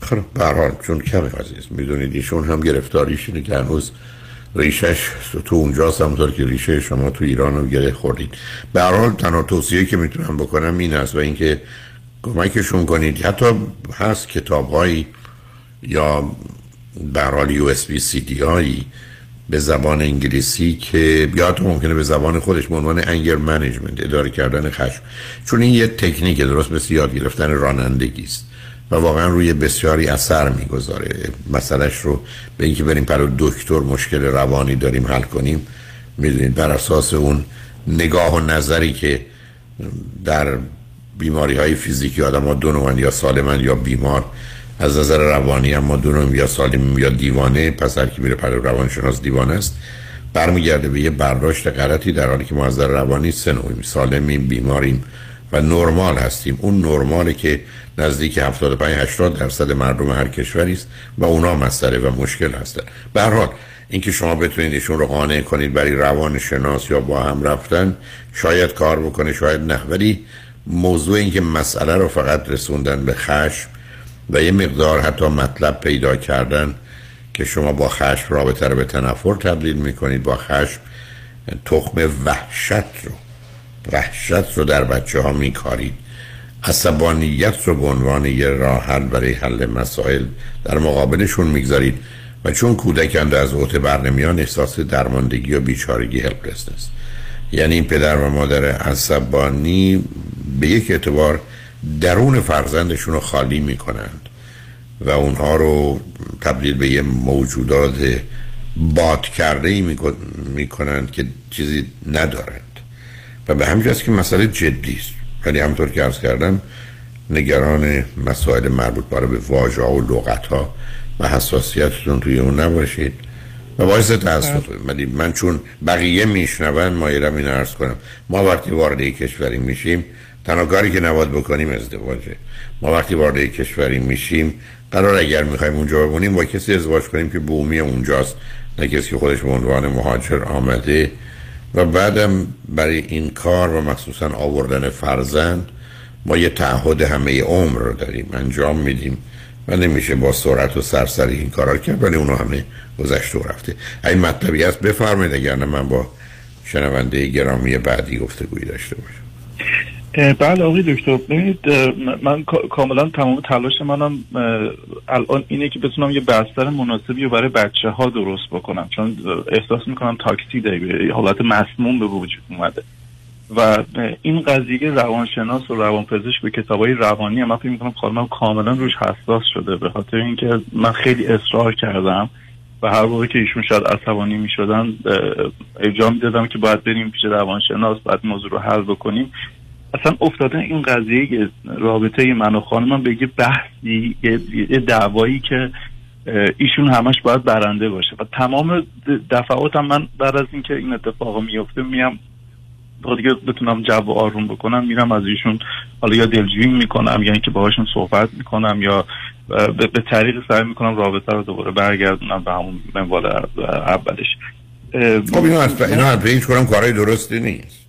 خب به هر حال چون کمی عزیز می‌دونید ایشون هم گرفتاریش اینه که هنوز ریشش تو اونجاست همونطور که ریشه شما تو ایران رو گره خوردید به هر حال تنها توصیه که می‌تونم بکنم این است و اینکه کمکشون کنید. حتی هست کتاب یا به هر حال USB CD هایی به زبان انگلیسی که یا حتی ممکنه به زبان خودش به عنوان انگر منیجمنت اداره کردن خشم. چون این یه تکنیک درست مثل یاد گرفتن رانندگی است. و واقعا روی بسیاری اثر می‌گذاره. مسئلهش رو به اینکه بریم پر دکتر مشکل روانی داریم حل کنیم می‌دونید بر اساس اون نگاه و نظری که در بیماری های فیزیکی آدم ها دو یا سالمن یا بیمار. از نظر روانی دو نوعیم یا سالم یا دیوانه پس هر کی میره پر روانشناس دیوانه است. برمیگرده به یه برداشت غلطی در حالی که ما از نظر روانی سه نوعیم سالمیم بیماریم و نرمال هستیم. اون نرماله که نزدیک 75 80 درصد مردم هر کشوری است و اونا مسئله و مشکل هستن. به هر حال اینکه شما بتونید ایشون رو قانع کنید برای روان شناس یا با هم رفتن شاید کار بکنه شاید نه. ولی موضوع اینکه مسئله رو فقط رسوندن به خشم و یه مقدار حتی مطلب پیدا کردن که شما با خشم رابطه رو به تنفر تبدیل می‌کنید با خشم تخم وحشت رو وحشت رو در بچه ها میکارید. عصبانیت رو به عنوان یه راه حل برای حل مسائل در مقابلشون می‌گذارید و چون کودکند از اوت بر نمیان احساس درماندگی و بیچارگی هلپلسنس یعنی پدر و مادر عصبانی به یک اعتبار درون فرزندشون رو خالی می‌کنند و اونها رو تبدیل به یه موجودات باد کرده ای می‌کنند که چیزی ندارند. و به همین که مسئله جدی است. ولی همطور که عرض کردم نگران مسائل مربوط برای به واژه و لغت ها و حساسیتتون توی اون نباشید. و باعث تاسف ولی من چون بقیه میشنون مایلم این عرض کنم. ما وقتی وارد کشوری میشیم تنها کاری که نباید بکنیم ازدواجه. ما وقتی وارد کشوری میشیم قرار اگر می‌خوایم اونجا بمونیم با کسی ازدواج کنیم که بومی اونجاست. نه کسی که خودش به عنوان مهاجر آمده. و بعدم برای این کار و مخصوصا آوردن فرزند ما یه تعهد همه عمر رو داریم. انجام میدیم. و نمیشه با سرعت و سرسری این کارا کرد ولی اونو همه گذشته و رفته. این مطلبی هست بفرمایید اگر من با شنونده گرامی بعدی گفتگویی داشته باشم. بله آقای دکتر ببینید من کاملا تمام تلاش منم الان اینه که بتونم یه بستر مناسبی رو برای بچه ها درست بکنم. چون احساس می‌کنم تاکسی داره حالت مسموم به وجود اومده. و این قضیه روانشناس و روانپزشک به کتاب های روانی هم من فکر می‌کنم خانمم کاملا روش حساس شده به خاطر اینکه من خیلی اصرار کردم و هر موقع که ایشون شاید عصبانی می‌شدن ارجاع می‌دادم که باید بریم پیش روانشناس باید موضوع رو حل بکنیم. اصلا افتاده این قضیه رابطه من و خانمم به یه بحثی یه دعوایی که ایشون همش باید برنده باشه. و تمام دفعاتم من بعد از اینکه این اتفاق میفته میام دیگه بتونم جو آروم بکنم میرم از ایشون حالا یا دلجویی می‌کنم یا اینکه باهاشون صحبت می‌کنم یا به, طریق سعی می‌کنم رابطه رو دوباره برگردونم به همون منوال اولش. خب اینا از اینا هیچ کنم کارهای درستی نیست.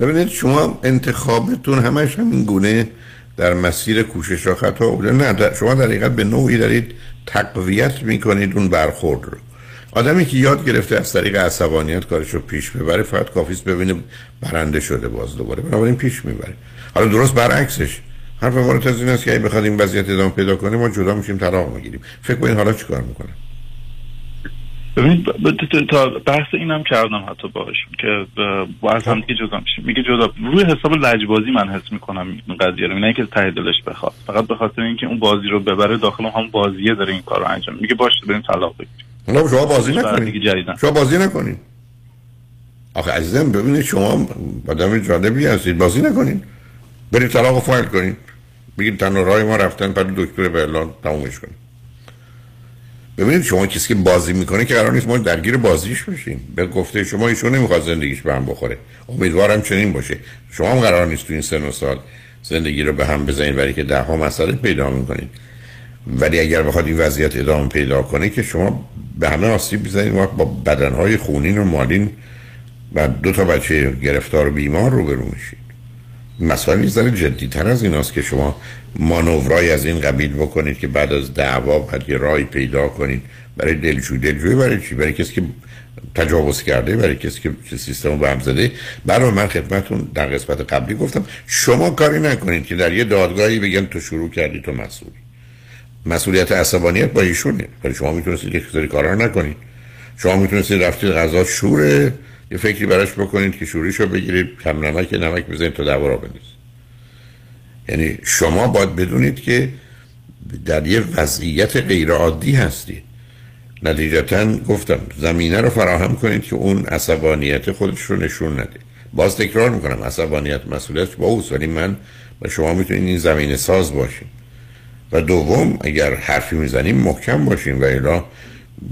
ببینید شما انتخابتون همش همین گونه در مسیر کوشش را خطا بوده. نه شما در حقیقت به نوعی دارید تقویت می‌کنید اون برخورد رو. آدمی که یاد گرفته از طریق عصبانیت کارش رو پیش ببره فقط کافیست ببینه برنده شده باز دوباره. بنابراین پیش می‌بره. حالا درست برعکسش. حرف وارد از این است که اگه بخواد این وضعیت ادامه پیدا کنه ما جدا میشیم طلاق می‌گیریم. فکر کنید حالا چیکار می‌کنه؟ ببینید تا بحث اینم کردم حتی باهاشون که ب- با از هم دیگه جدا میشیم. میگه جدا روی حساب لجبازی من حس می‌کنم این قضیه رو. نه اینکه ته دلش بخواد. فقط به خاطر اینکه اون بازی رو ببره داخل همون بازیه داره این کار رو انجام میگه باشه بریم طلاق بگیریم. نه شما بازی نکنید شما بازی نکنید آخه عزیزم ببینید شما آدم جالبی هستید. بازی نکنید برید طلاق فایل کنید بگید تنها راه ما رفتن پر دکتر به اعلان تمومش کنید ببینید شما کسی که بازی می‌کنه که قرار نیست ما درگیر بازیش بشیم. به گفته شما ایشون نمی‌خواد زندگیش به هم بخوره. امیدوارم چنین باشه. شما هم قرار نیست تو این سن و سال زندگی رو به هم بزنید برای که ده ها مسئله پیدا می‌کنید. ولی اگر بخواد این وضعیت ادامه پیدا کنه که شما به همه آسیب بزنید وقت با بدنهای خونین و مالین و دو تا بچه گرفتار و بیمار روبرو میشید. مسئله ذره جدی تر از ایناست که شما مانورای از این قبیل بکنید که بعد از دعوا بعد یه رای پیدا کنید. برای دلجوی دلجوی برای چی؟ برای کسی که تجاوز کرده برای کسی که سیستم رو به هم زده. برای من خدمتون در قسمت قبلی گفتم شما کاری نکنید که در یه دادگاهی بگن تو شروع کردی تو مسئولی. مسئولیت عصبانیت با ایشونه. ولی شما می‌تونستید یک سری کارا نکنید. شما می‌تونستید رفتید غذا شوره یه فکری براش بکنید که شوریشو بگیرید کم نمک نمک بزنید تا دوا را یعنی شما باید بدونید که در یه وضعیت غیر عادی هستید. نتیجتا گفتم زمینه رو فراهم کنید که اون عصبانیت خودش رو نشون نده. باز تکرار می‌کنم عصبانیت مسئولیت با اوست ولی من و شما می‌تونید این زمینه ساز باشیم و دوم اگر حرفی می‌زنیم محکم باشیم و الا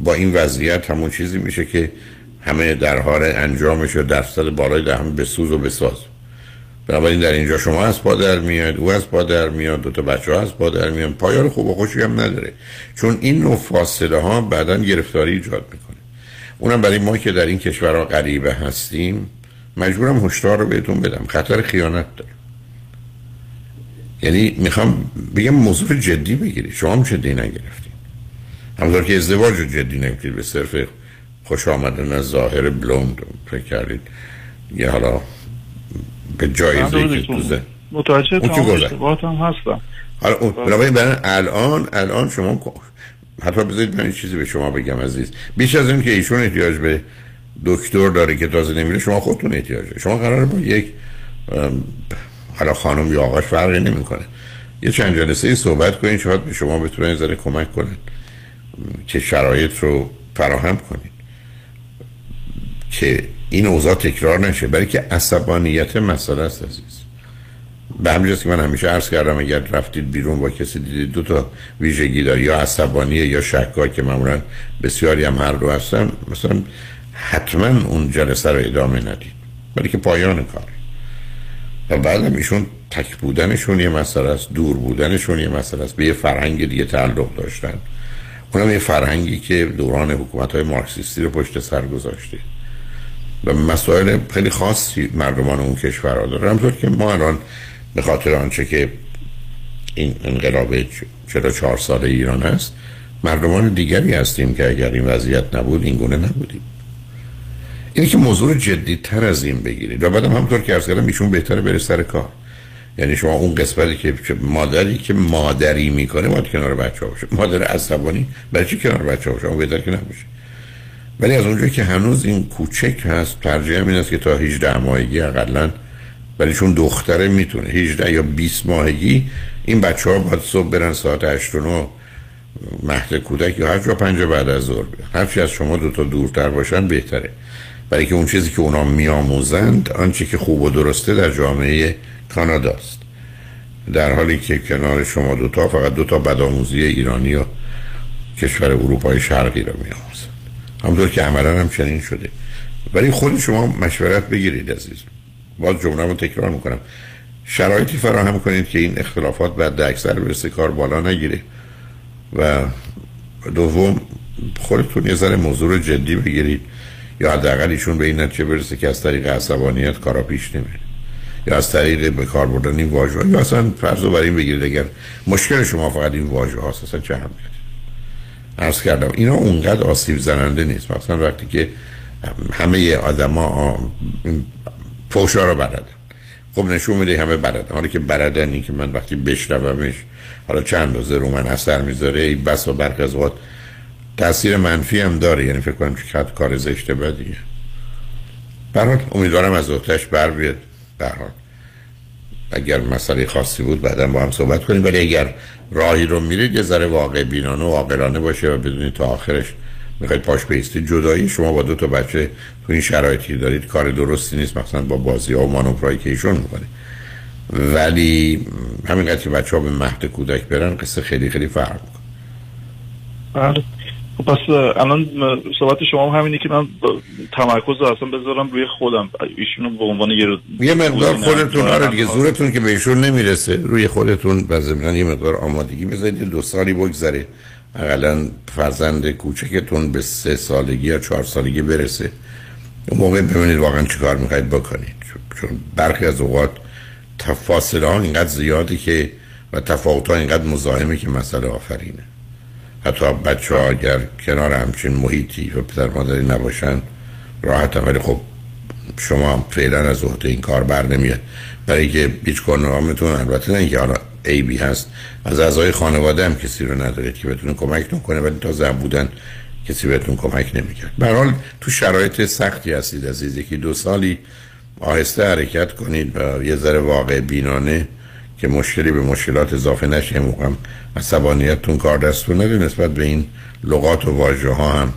با این وضعیت همون چیزی میشه که همه در حال انجامش و درصد بالای در هم بسوز و بساز بنابراین در اینجا شما از پا در میاد او از پا در میاد دو تا بچه ها از پا در میاد پایار خوب و خوشی هم نداره. چون این نوع فاصله ها بعدا گرفتاری ایجاد می‌کنه. اونم برای ما که در این کشورها غریبه هستیم مجبورم هشدار رو بهتون بدم. خطر خیانت داره یعنی می‌خوام بگم موضوع جدی بگیرید شما هم جدی نگرفتید همونطور که ازدواج رو جدی نگرفتید به صرف خوش آمدن از ظاهر بلوند فکر کردید. یه حالا به جایزه که تو متوجه تمام. اشتباهات هم هستم. حالا اون- بنابراین برای الان الان شما حتی بذارید من این چیزی به شما بگم عزیز. بیش از این که ایشون احتیاج به دکتر داره که تازه نمیره شما خودتون احتیاج داره. شما قراره با یک حالا خانم یا آقاش فرقی نمی‌کنه. یه چند جلسه ای صحبت کنید شاید به شما بتونه یه ذره کمک کنن. که شرایط رو فراهم کنید که این اوضاع تکرار نشه برای که عصبانیت مسئله است عزیز. به همین جاست که من همیشه عرض کردم اگر رفتید بیرون با کسی دیدید دو تا ویژگی داره یا عصبانیه یا شکاک که معمولا بسیاری هم هر دو هستن مثلا حتما اون جلسه رو ادامه ندید. ولی که پایان کار. و بعدم ایشون تک بودنشون یه مسئله است دور بودنشون یه مسئله است. به یه فرهنگ دیگه تعلق داشتن. اونم یه فرهنگی که دوران حکومت های مارکسیستی رو پشت سر گذاشته. و مسائل خیلی خاصی مردمان اون کشورها داره. همطور که ما الان به خاطر آنچه که این انقلاب 44 ساله ایران است مردمان دیگری هستیم که اگر این وضعیت نبود این گونه نبودیم. اینه که موضوع جدی تر از این بگیرید. و بعدم همطور که ارز کردم ایشون بهتره بره سر کار. یعنی شما اون قسمتی که مادری که مادری می‌کنه باید کنار بچه باشه. مادر عصبانی برای چی کنار بچه باشه؟ اون بهتر که نباشه. ولی از اونجایی که هنوز این کوچک هست ترجیح این است که تا 18 ماهگی اقلا ولی چون دختره می‌تونه 18 یا 20 ماهگی این بچه ها باید صبح برن ساعت 8 و 9 مهد کودک یا هر جا پنج بعد از ظهر بیان. هرچی از شما دو تا دورتر باشن بهتره. برای که اون چیزی که اونا میآموزند آنچه که خوب و درسته در جامعه کاناداست در حالی که کنار شما دوتا فقط دوتا بدآموزی ایرانی و کشور اروپای شرقی رو میآموزند. همونطور که عملا هم چنین شده. ولی خود شما مشورت بگیرید عزیز باز جمله رو تکرار می‌کنم. شرایطی فراهم کنید که این اختلافات بعد اکثر برسه کار بالا نگیره. و دوم خودتون یه ذره موضوع رو جدی بگیرید. یا حداقل ایشون به این نتیجه برسه که از طریق عصبانیت کارا پیش نمیره. یا از طریق به کار بردن این واژه یا اصلا فرض بر این بگیرید اگر مشکل شما فقط این واژه هاست اصلا چه هم عرض کردم اینا اونقدر آسیب زننده نیست. مثلا وقتی که همه آدما فوشا رو بردن خب نشون میده همه بردن حالا که بردنی که من وقتی بشنومش حالا چند روزه رو من اثر می‌ذاره ای بس و وقت تاثیر منفی هم داره. یعنی فکر کنم که کار زشته بدیه. برحال امیدوارم از اوتش بر بیاد. برحال اگر مسئله خاصی بود بعدا با هم صحبت کنیم. ولی اگر راهی رو میرید یه ذره واقع بینانه و عاقلانه باشه و بدونید تا آخرش می‌خواید پاش بیستی جدایی شما با دو تا بچه تو این شرایطی دارید کار درستی نیست. مثلا با بازی ها و مانوپرایی که ایشون می‌کنه. ولی همین که بچه ها به مهد کودک برن قصه خیلی خیلی فرق می‌کنه. بله. پس الان صحبت شما هم همینه که من تمرکز رو اصلا بذارم روی خودم. ایشونو به عنوان یه یه مقدار خودتون آره دیگه زورتون که به ایشون نمی‌رسه. روی خودتون و زمینان یه مقدار آمادگی بذارید دو سالی بگذره. اقلا فرزند کوچکتون به سه سالگی یا چهار سالگی برسه. اون موقع ببینید واقعا چیکار می‌خواید بکنید. چون برخی از اوقات تفاصله ها اینقدر زیادی که و تفاوت ها اینقدر مزاحمه که مسئله آفرینه. حتی بچه ها اگر کنار همچین محیطی و پدر مادری نباشن راحت ولی خب شما فعلا از عهده این کار بر نمیاد. برای که هیچ کنامتون البته نه اینکه حالا عیبی هست. از اعضای خانواده هم کسی رو ندارید که بتونه کمکتون کنه ولی تا زن بودن کسی بهتون کمک نمی‌کرد. به حال تو شرایط سختی هستید عزیز. یکی دو سالی آهسته حرکت کنید و یه ذره واقع بینانه که مشکلی به مشکلات اضافه نشه موقع عصبانیتتون کار دستتون نده نسبت به این لغات و واژه ها هم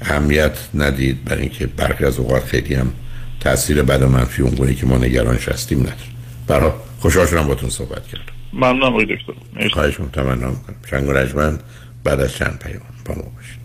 اهمیت ندید. برای اینکه برخی از اوقات خیلی هم تاثیر بد و منفی اون که ما نگرانش هستیم نداره. برای خوشحال شدم باتون صحبت کردم. ممنونم آقای دکتر. خواهش تمنا می‌کنم. شنگ و رجمند بعد از چند پیام با ما باشید.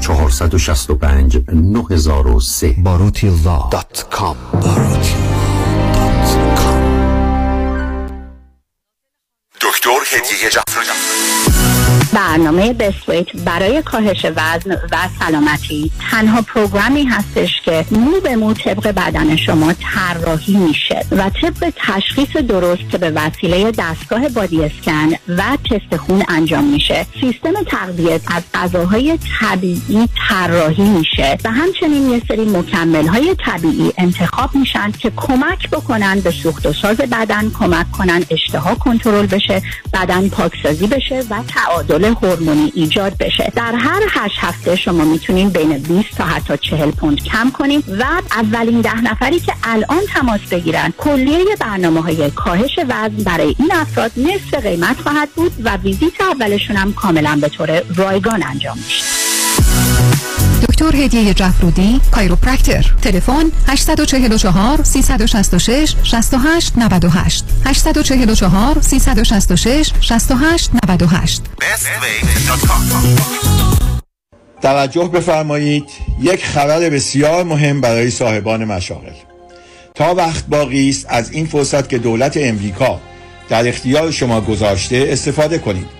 465 9003 باروتی دات کام. دکتر هدیه جعفری. برنامه بسویت برای کاهش وزن و سلامتی. تنها پروگرامی هستش که مو به مو طبق بدن شما طراحی میشه و طبق تشخیص درست که به وسیله دستگاه بادی اسکن و تست خون انجام میشه. سیستم تغذیه از غذاهای طبیعی طراحی میشه و همچنین یه سری مکمل های طبیعی انتخاب میشن که کمک بکنن به سوخت و ساز بدن کمک کنن اشتها کنترل بشه بدن پاکسازی بشه و تعادل هورمونی ایجاد بشه. در هر هشت هفته شما می‌تونین بین 20 تا حتی 40 پوند کم کنیم و اولین ده نفری که الان تماس بگیرن کلیه برنامه های کاهش وزن برای این افراد نصف قیمت خواهد بود و ویزیت اولشون هم کاملا به طور رایگان انجام میشه. دکتر هدیه جفرودی کایروپرکتر تلفن 844 366 68 98 844 366 68 98 توجه بفرمایید یک خبر بسیار مهم برای صاحبان مشاغل. تا وقت باقی است از این فرصت که دولت امریکا در اختیار شما گذاشته استفاده کنید.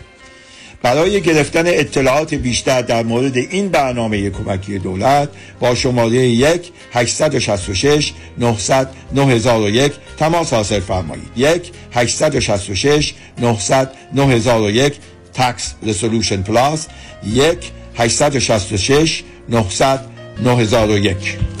برای گرفتن اطلاعات بیشتر در مورد این برنامه کمکی دولت با شماره 1 866 900 9001 تماس حاصل فرمایید. 1 866 900 9001 Tax Resolution Plus. 1 866 900 9001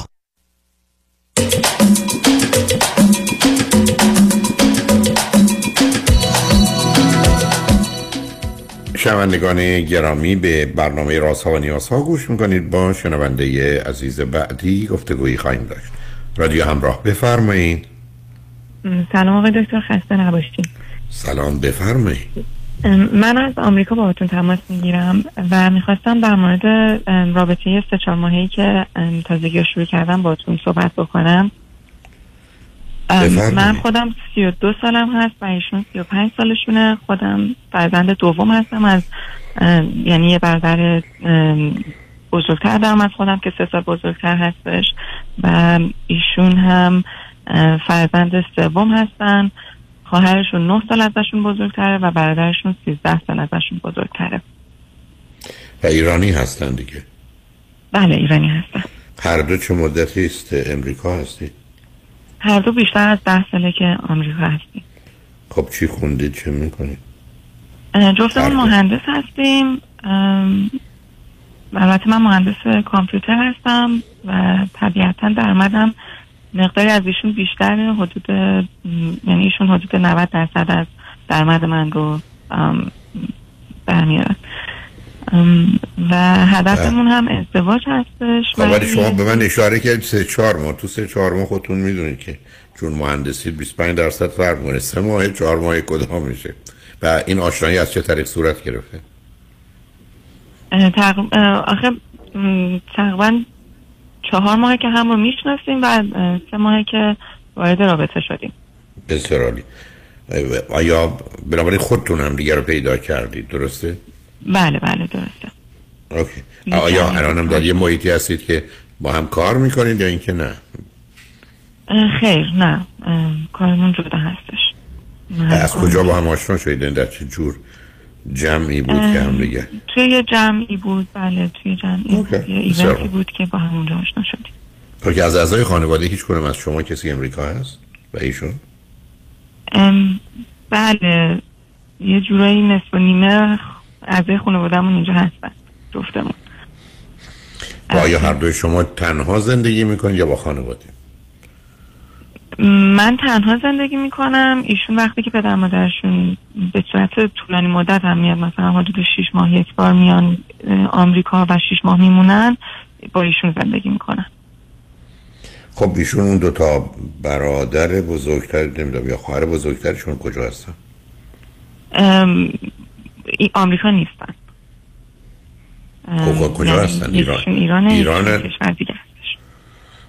شنوندگان گرامی به برنامه راست ها و نیاز ها گوش می‌کنید با شنونده عزیز بعدی گفتگویی خواهیم داشت. رادیو همراه بفرمایید. سلام آقای دکتر خسته نباشید. سلام بفرمایید. من از آمریکا باهاتون تماس می‌گیرم و می‌خواستم در مورد رابطه سه چهار ماهی که تازگی رو شروع کردم باهاتون صحبت بکنم. من خودم سی و دو سالم هست و ایشون سی و پنج سالشونه. خودم فرزند دوم هستم از یعنی یه برادر بزرگتر دارم از خودم که سه سال بزرگتر هستش. و ایشون هم فرزند سوم هستن. خواهرشون نه سال ازشون بزرگتره و برادرشون سیزده سال ازشون بزرگتره. و ایرانی هستن دیگه. بله ایرانی هستن. هر دو چه مدتی است امریکا هستی؟ هر دو بیشتر از ده ساله که آمریکا هستیم خب چی خوندید؟ چه می‌کنید؟ جفتمون مهندس هستیم. البته من مهندس کامپیوتر هستم و طبیعتا درآمدم مقداری از ایشون بیشتر حدود یعنی ایشون حدود 90 درصد از درآمد من رو برمیارن. و هدفمون هم ازدواج هستش خب ولی شما به من اشاره کردید سه چهار ماه. تو سه چهار ماه خودتون می‌دونید که چون مهندسی 25 درصد فرق می‌کنه. سه ماه چهار ماه کدام میشه؟ و این آشنایی از چه طریق صورت گرفته؟ تقریبا آخه تقریبا چهار ماه که هم رو می‌شناسیم و سه ماه که وارد رابطه شدیم. بسیار عالی. آیا بنابراین خودتون هم دیگه رو پیدا کردید درسته؟ بله بله درسته. اوکی. آیا الان هم در یه محیطی هستید که با هم کار می‌کنید یا اینکه نه؟ خیر نه. کارمون جدا هستش. از کجا با هم آشنا شدید در چه جور جمعی بود که هم دیگه. توی یه جمعی بود بله توی جمعی. بود یه بسیار ایونتی. بود که با همونجا آشنا شدیم. تو که از اعضای خانواده هیچ کنم از شما کسی امریکا هست؟ و ایشون؟ ام، بله یه جورایی نصف و نیمه اعضای خانوادهمون اینجا هستن جفتمون. و آیا هر دوی شما تنها زندگی می‌کنید یا با خانواده؟ من تنها زندگی می‌کنم. ایشون وقتی که پدر مادرشون به صورت طولانی مدت هم میاد مثلا حدود 6 ماه یک بار میان آمریکا و 6 ماه میمونن با ایشون زندگی می‌کنم خب ایشون اون دوتا برادر بزرگتر نمی‌دونم یا خواهر بزرگترشون کجا هستن؟ ای- آمریکا نیستن. خب خب کجا یعنی هستن؟ ایران. یکیشون ایرانه ایران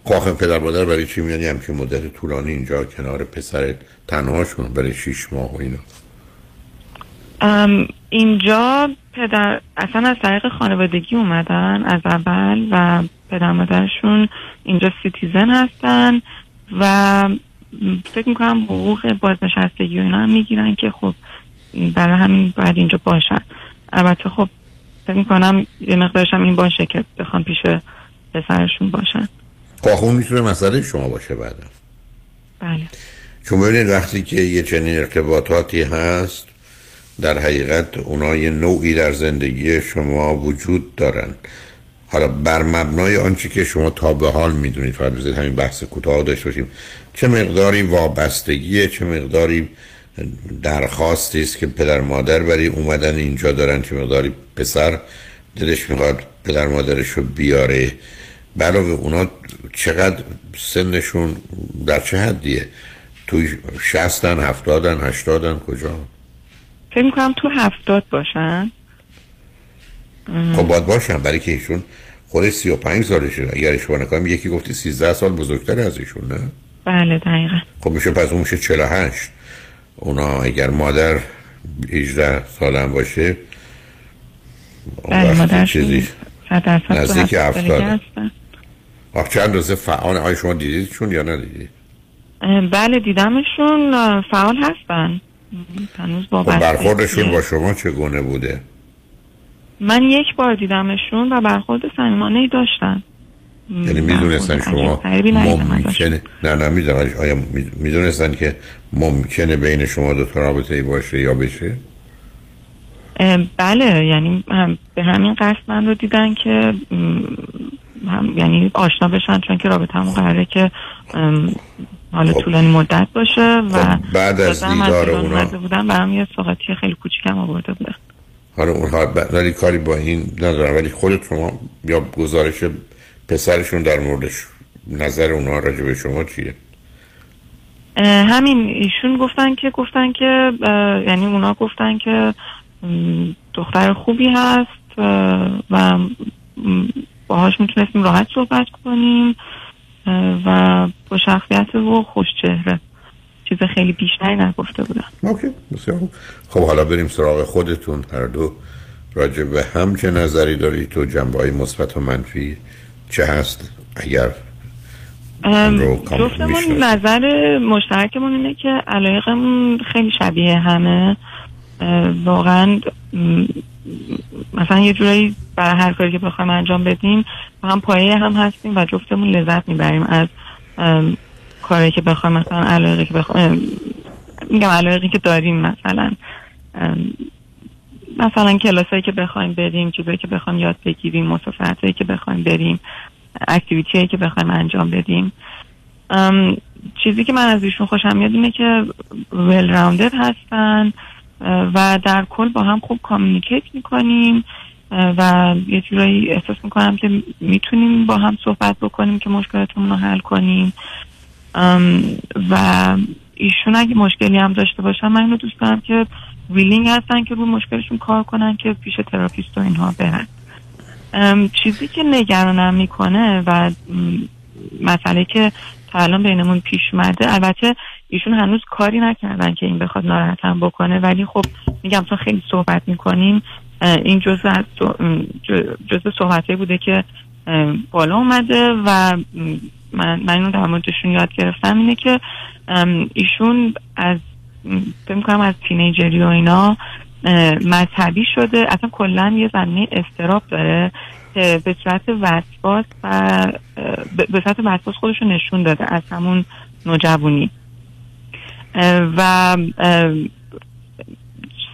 آخه پدر مادر برای چی میان یه همچین مدت طولانی اینجا کنار پسر تنهاشون برای شیش ماه و اینا. اینجا پدر اصلا از طریق خانوادگی اومدن از اول و پدر مادرشون اینجا citizen هستن و فکر می‌کنم حقوق بازنشستگی و اینا هم می‌گیرن که خب برای همین باید اینجا باشن. البته خب فکر می‌کنم یه مقدارش هم این باشه که بخوام پیش پسرشون باشن. اون می‌تونه مسئله شما باشه بعدا. بله. چون ببینید وقتی که یه چنین ارتباطاتی هست در حقیقت اونا یه نوعی در زندگی شما وجود دارن. حالا بر مبنای آنچه که شما تا به حال می‌دونید فقط بذارید همین بحث کوتاه داشته باشیم چه مقداری وابستگیه چه مقداری درخواستی است که پدر مادر برای اومدن اینجا دارن چه مقداری پسر دلش می‌خواد پدر مادرش رو بیاره. علاوه اونا چقدر سنشون در چه حدیه؟ توی شستن هفتادن هشتادن کجا؟ فکر می‌کنم تو هفتاد باشن. خب باید باشن برای که ایشون خود سی و پنج سالشه. اگر اشتباه نکنم یکی گفتی سیزده سال بزرگتر از ایشون نه؟ بله دقیقا. خب میشه پس اون میشه 48 اونا اگر مادر 18 سالم باشه اون بله مادرشون چیزی نزدیک هفتاد چند روزه فعال؟ آیا شما دیدیدشون یا ندیدید؟ بله دیدمشون فعال هستن. هنوز با خب. برخوردشون با شما چگونه بوده؟ من یک بار دیدمشون و برخورد صمیمانه ای داشتن. یعنی می‌دونستن شما. ممکنه نه نه می‌دونم آیا می‌دونستن که ممکنه بین شما دو تا رابطه ای باشه یا بشه؟ بله یعنی هم به همین قصد من رو دیدن که هم یعنی آشنا بشن چون که رابطه همون قراره که حالا طولانی مدت باشه و خب، بعد از هم دیدار اونا- بودن برام یه سوغاتی خیلی کوچیکم آورده بودن حالا اونها ولی کاری با این ندارم ولی خودت شما یا گزارش پسرشون در موردش نظر اونها راجع به شما چیه؟ همین ایشون گفتن که گفتن که یعنی اونا گفتن که دختر خوبی هست و باهاش می‌تونستیم راحت صحبت کنیم و با شخصیت و خوش چهره. چیز خیلی بیشتری نگفته بودن اوکی بسیار خوب. خب حالا بریم سراغ خودتون. هر دو راجع به هم چه نظری دارید؟ تو جنبه های مثبت و منفی چه هست؟ اگر جفتمون. نظر مشترکمون اینه که علایقمون خیلی شبیه همه. واقعا مثلا یه جورایی برای هر کاری که بخوایم انجام بدیم هم پایه هم هستیم و جفتمون لذت می‌بریم از کاری که بخوایم مثلا علایقی که بخوایم میگم علایقی که داریم مثلا. مثلا کلاسایی که بخوایم بریم چیزایی که بخوایم یاد بگیریم مسافرتایی که بخوایم بریم activity که بخوایم انجام بدیم. چیزی که من از ایشون خوشم میاد اینه که well rounded هستن. و در کل با هم خوب communicate می‌کنیم و یه جورایی احساس می‌کنم که می‌تونیم با هم صحبت بکنیم که مشکلاتمون رو حل کنیم. و ایشون اگه مشکلی هم داشته باشن من اینو دوست دارم که willing هستن که رو مشکلشون کار کنن که پیش therapist و اینها برن. چیزی که نگرانم می‌کنه و مسئله که تا الان بینمون پیش اومده. البته ایشون هنوز کاری نکردن که این بخواد ناراحتم بکنه ولی خب میگم چون خیلی صحبت می‌کنیم این جزء جزء صحبتی بوده که بالا اومده و من, من اینو در موردشون یاد گرفتم اینه که ایشون از فکر می‌کنم از تینیجری و اینا مذهبی شده. اصلا کلا یه زمینه استراب داره. که به صورت وسواس و به صورت وسواس خودش رو نشون داده از همون نوجوانی. و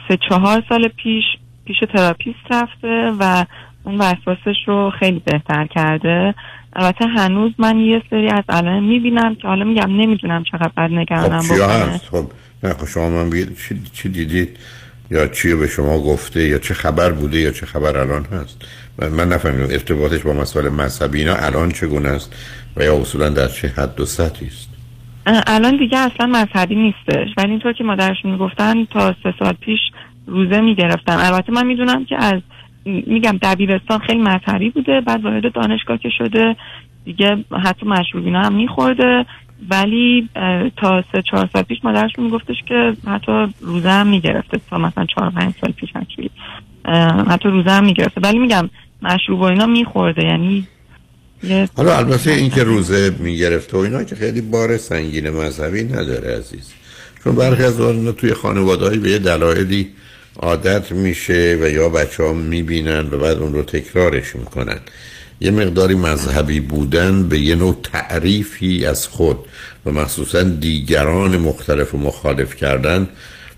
سه چهار سال پیش پیش تراپیست رفته و اون وسواسش رو خیلی بهتر کرده. البته هنوز من یه سری از علائم می‌بینم که حالا میگم نمی‌دونم چقدر بعد نگرانم خب بکنه. خب نه خب شما من بگید چی, چی دیدید؟ یا چی به شما گفته؟ یا چه خبر بوده؟ یا چه خبر الان هست؟ من, نفهمیدم ارتباطش با مسائل مذهبی اینا الان چگونه است و یا اصولا در چه حد و سطحی است؟ الان دیگه اصلا مذهبی نیستش. ولی اینطور که مادرشون می‌گفتن تا سه سال پیش روزه می‌گرفتن. البته من می‌دونم که از میگم دبیرستان خیلی مذهبی بوده بعد وارد دانشگاه که شده دیگه حتی مشروبینا هم میخورده. ولی تا سه چهار سال پیش مادرشون میگفتش که حتی روزه هم می‌گرفته. تا مثلا چهار پنج سال پیش حتی روزه هم می‌گرفته. ولی میگم مشروب و اینا میخورده یعنی حالا البته این که روزه می‌گرفته و اینا که خیلی بار سنگین مذهبی نداره عزیز. چون برخی از آن توی خانوادهایی به یه دلایلی عادت میشه و یا بچه ها می‌بینن و بعد اون رو تکرارش می‌کنن. یه مقداری مذهبی بودن به یه نوع تعریفی از خود و مخصوصا دیگران مختلف و مخالف کردن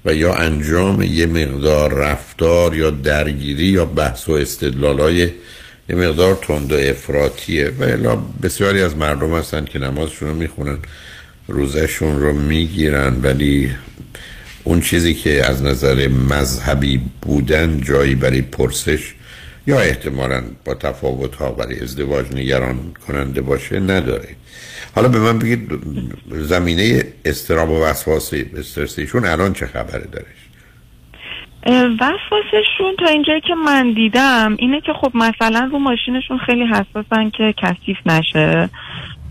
و یا انجام یه مقدار رفتار یا درگیری یا بحث و استدلالای یه مقدار تند و افراطیه و الا بسیاری از مردم هستن که نمازشون رو می‌خونن روزشون رو می‌گیرن ولی اون چیزی که از نظر مذهبی بودن جایی برای پرسش یا احتمالا با تفاوت ها برای ازدواج نگران کننده باشه؟ نداره. حالا به من بگید زمینه استراب و وسواس استرسیشون الان چه خبره دارش وسواسشون تا اینجایی که من دیدم اینه که خب مثلا رو ماشینشون خیلی حساسن که کثیف نشه.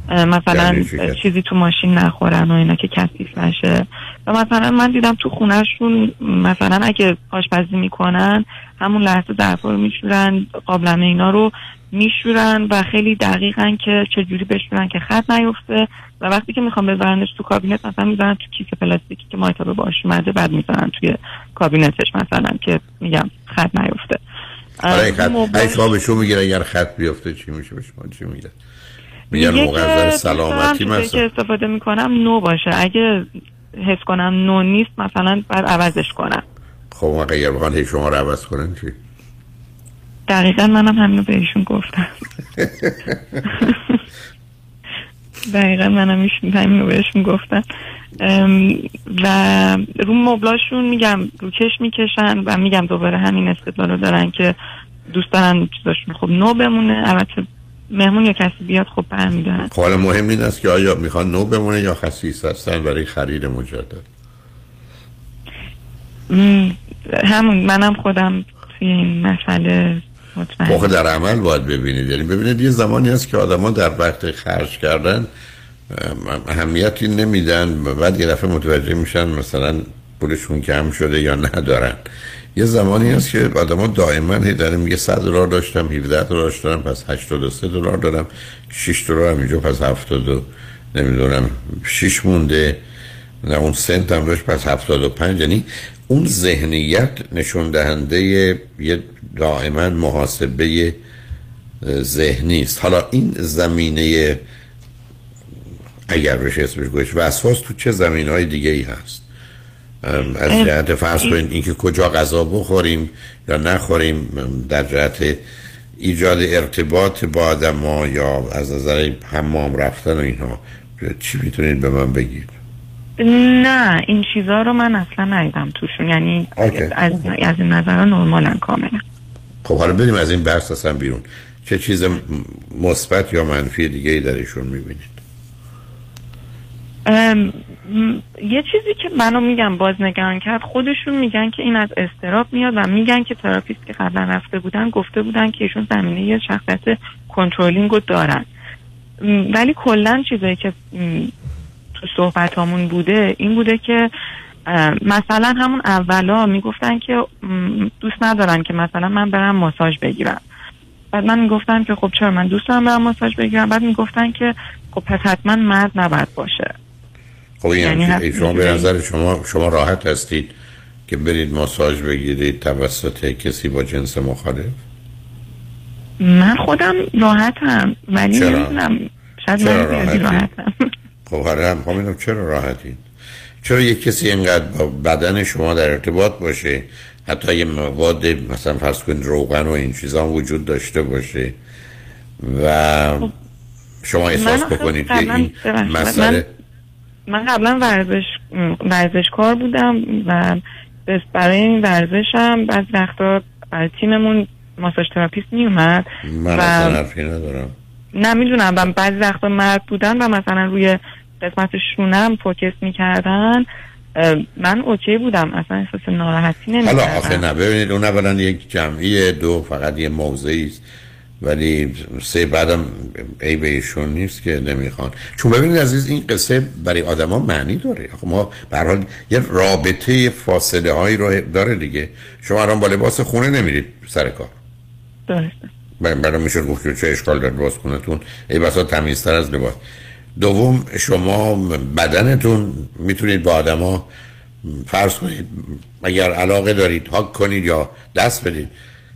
مثلا؟ چیزی تو ماشین نخورن و اینا که کثیف نشه. و مثلا من دیدم تو خونهشون مثلا اگه آشپزی می‌کنن همون لحظه ظرفا رو میشورن قابلمه اینا رو میشورن و خیلی دقیقن که چجوری بشورن که خط نیفته. و وقتی که می‌خوام بذارنش تو کابینت مثلا می‌ذارن تو کیسه پلاستیکی که مایتابه باش اومده بعد می‌ذارن توی کابینتش مثلا که میگم خط نیفته. اه، خط موبایل- می‌گیره اگر خط بیفته چی میشه به شما؟ چی میگه؟ میگن موقع سلامتی مثلا. استفاده می‌کنم نو باشه. اگه حس کنم نو نیست مثلا باید عوضش کنم. خب اگر بخوان هی شما رو عوض کنن چی؟ دقیقا منم همینو بهشون گفتم. دقیقا منم همینو بهشون گفتم. و رو مبلاشون میگم روکش می‌کشن و میگم دوباره همین استدلال رو دارن که دوست دارن چیزاشون. خب نو بمونه. البته مهمون یا کسی بیاد خب برمیدارن. خب مهم این است که آیا می‌خوان نو بمونه یا خصیص هستن برای خرید مجدد؟ همون منم خودم توی این مسئله مطمئن. در عمل باید ببینید. یعنی ببینید یه زمانی هست که آدما در وقت خرج کردن اهمیتی نمیدن بعد یه دفعه متوجه میشن مثلا پولشون کم شده یا ندارن. یه زمانی هست که آدما دائما هی داره میگه 100 دلار داشتم 17 دلار داشتم پس 83 دلار دارم 6 دلار هم اینجا پس 70 و نمی‌دونم 6 مونده نه اون سنت هم داشت پس 75 یعنی اون ذهنیت نشون دهنده یه دائما محاسبه ذهنی است. حالا این زمینه اگر بشه اسمش گوش وسواس تو چه زمین های دیگه ای هست؟ از جهت فرض کنید اینکه کجا غذا بخوریم یا نخوریم در جهت ایجاد ارتباط با آدم یا از نظر حمام رفتن و اینها چی می‌تونید به من بگید؟ نه این چیزها رو من اصلا ندیدم توشون. یعنی. از, از این نظر نرمالن کاملا. خب حالا بریم از این بحث اصلا بیرون. چه چیز مثبت یا منفی دیگه ای درشون می‌بینید؟ یه چیزی که منو میگم باز نگران کرد خودشون میگن که این از اضطراب میاد و میگن که therapist که قبلا رفته بودن گفته بودن که ایشون زمینه یه شخصیت controlling رو دارن ولی کلا چیزایی که تو صحبت بوده این بوده که مثلا همون اولا می‌گفتن که دوست ندارن که مثلا من برم ماساژ بگیرم. بعد من می‌گفتم که خب چرا من دوست دارم برم ماساژ بگیرم؟ بعد می‌گفتن که خب پس حتما مرد نباید باشه. خب این یعنی شما به نظر شما شما راحت هستید که برید ماساژ بگیرید توسط کسی با جنس مخالف من خودم راحتم ولی چرا؟ نمی‌دونم شاید چرا من راحتی؟ راحتم خب آره هم خب چرا راحتید چرا یک کسی اینقدر با بدن شما در ارتباط باشه حتی یه مواد مثلا فرض کنید روغن و این چیزا وجود داشته باشه و شما احساس بکنید که این مسئله من قبلا ورزش ورزشکار بودم و بس- برای این ورزشم بعض وقتا برای تیممون ماساژ تراپیست میومد من و حرفی ندارم. نمی‌دونم و بعضی وقتا مرد بودن و مثلا روی قسمت شونم فوکس می‌کردن. من اوکی بودم. اصلا احساس ناراحتی حالا آخه نمی‌کردم. نه ببینید اون اولا یک جمعی دو فقط یه موضعی است. ولی سه بعدم ای به ایشون نیست که نمی‌خوان. چون ببینید عزیز این قصه برای آدما معنی داره. آخه ما به هر حال یه رابطه فاصله هایی رو داره دیگه. شما الان با لباس خونه نمیرید سر کار. درسته برای میشه گفت که چه اشکال داره لباس خونتون. ای بسا تمیزتر از لباس. دوم شما بدنتون می‌تونید با آدما فرض کنید اگر علاقه دارید حق کنید یا دست بدید.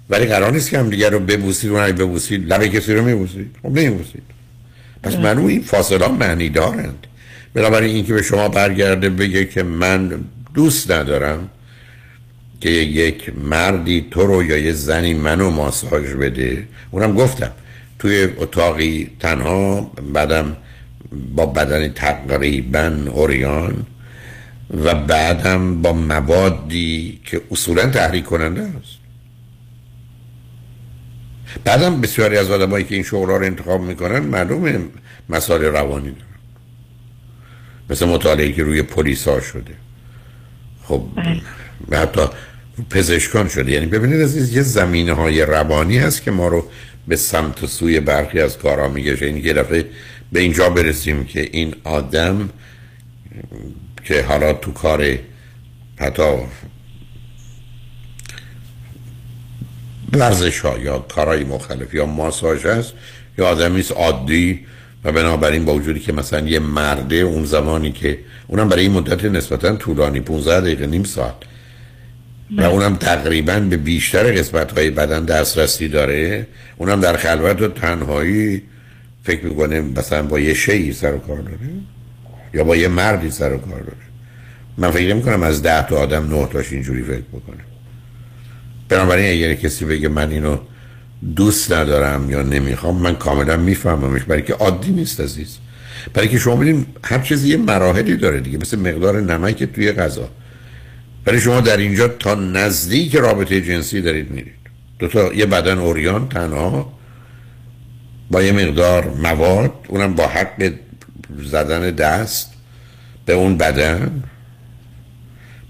ولی قرار نیست که هم دیگر رو ببوسید و نه ببوسید. لب کسی رو میبوسید. خب نمیبوسید. پس معلوم این فاصله معنی دارند. بنابراین اینکه به شما برگرده بگه که من دوست ندارم که یک مردی تو رو یا یه زنی منو ماساژ بده. اونم گفتم توی اتاقی تنها بعدم با بدن تقریبا اوریان و بعدم با موادی که اصولا تحریک کننده است. بعدم بسیاری از آدمایی که این شغل رو انتخاب می‌کنن معلومه مسائل روانی دارن. مثل مطالعه که روی پلیس ها شده. خب و حتی پزشکان شده. یعنی ببینید از یه زمینه های روانی هست که ما رو به سمت و سوی برخی از کارها میگه این یه دفعه به اینجا برسیم که این آدم که حالا تو کار حتی ورزش ها یا کارهای مختلف یا ماساژ هست یا آدمی است عادی و بنابراین با وجودی که مثلا یه مرده اون زمانی که اونم برای این مدت نسبتا طولانی 15 دقیقه نیم ساعت. و اونم تقریبا به بیشتر قسمت های بدن دسترسی داره. اونم در خلوت و تنهایی فکر می‌کنه مثلا با یه شیعی سر و کار داره یا با یه مردی سر و کار داره. من فکر می‌کنم از ده تا آدم نه تاش اینجوری فکر بکنه. بنابراین اگر کسی بگه من اینو دوست ندارم یا نمی‌خوام من کاملا میفهممش. برای که عادی نیست عزیز. برای که شما ببینید هر چیزی یه مراحلی داره دیگه مثل مقدار نمک توی غذا. برای شما در اینجا تا نزدیک رابطه جنسی دارید میرید. دو تا یه بدن اوریان تنها با یه مقدار مواد اونم با حق زدن دست به اون بدن.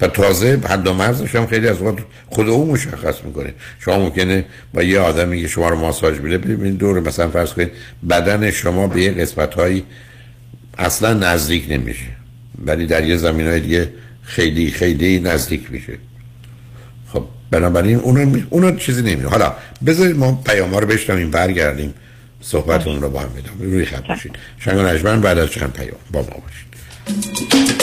و تازه حد و مرزش هم خیلی از وقت خود او مشخص می‌کنه. شما ممکنه با یه آدمی که شما رو ماساژ بده ببینید دور مثلا فرض کنید بدن شما به یه قسمت هایی اصلا نزدیک نمیشه ولی در یه زمین های دیگه خیلی خیلی نزدیک میشه. خب بنابراین اون اون چیزی نمیده حالا بذارید ما پیام ها رو بشنویم برگردیم صحبتمون رو با هم بدم روی خط باشید شنگ و نجمن بعد از چند پیام با ما باشید.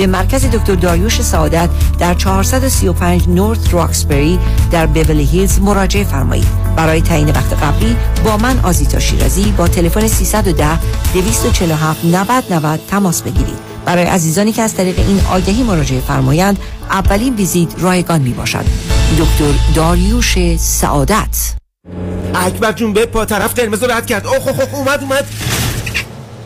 به مرکز دکتر داریوش سعادت در 435 نورث راکسبری در بیولی هیلز مراجعه فرمایید. برای تعیین وقت قبلی با من آزیتا شیرازی با تلفن 310 247 90 90 تماس بگیرید. برای عزیزانی که از طریق این آگهی مراجعه فرمایند اولین ویزیت رایگان می باشد دکتر داریوش سعادت. اکبر جون به پا طرف قرمز رد کرد. اوه اومد اومد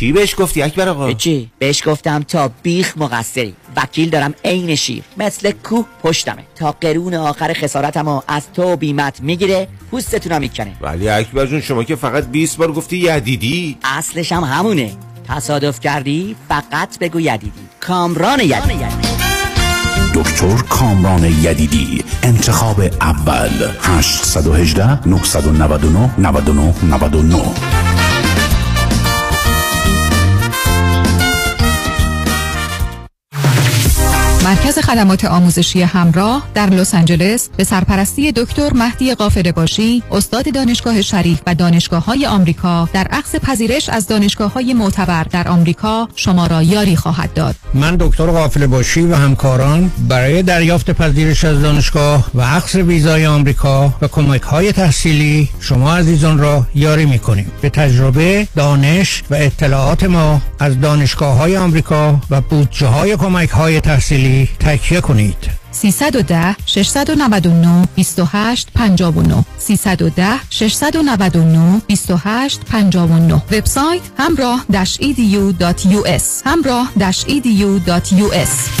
چی بهش گفتی اکبر آقا؟ چی بهش گفتم تا بیخ مقصری. وکیل دارم عین شیر. مثل کوه پشتمه. تا قرون آخر خسارتمو از تو بیمت می‌گیره پوستتونم می‌کنه. ولی اکبر جون شما که فقط 20 بار گفتی یدیدی؟ اصلش هم همونه. تصادف کردی فقط بگو یدیدی. کامران یدیدی. دکتر کامران یدیدی. انتخاب اول. 818 999 99 99 مرکز خدمات آموزشی همراه در لس آنجلس به سرپرستی دکتر مهدی قافل باشی استاد دانشگاه شریف و دانشگاه های آمریکا در عقص پذیرش از دانشگاه های معتبر در آمریکا شما را یاری خواهد داد. من دکتر قافل باشی و همکاران برای دریافت پذیرش از دانشگاه و عقص ویزای آمریکا و کمک های تحصیلی شما عزیزان را یاری می کنیم به تجربه دانش و اطلاعات ما از دانشگاه های آمریکا و بودجه های کمک های تحصیلی تکیه کنید. 310 699 28 59 310 699 28 59 وبسایت همراه edu.us همراه edu.us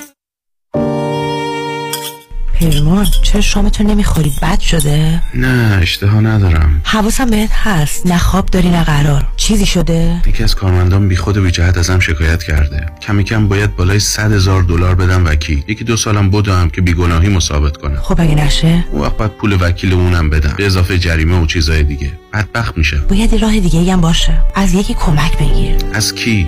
پیمان چرا شامتو نمی‌خوری؟ بد شده؟ نه اشتها ندارم. حواسم بهت هست. نه خواب داری نه قرار. چیزی شده؟ یکی از کارمندان بی خود و بی جهت ازم شکایت کرده. کمی کم باید بالای 100 هزار دلار بدم وکیل. یکی دو سالم بودم که بیگناهی مثابت کنم. خب اگه نشه؟ اون وقت باید پول وکیل اونم بدم. به اضافه جریمه و چیزای دیگه. بدبخت میشه. باید راه دیگه هم باشه. از یکی کمک بگیر. از کی؟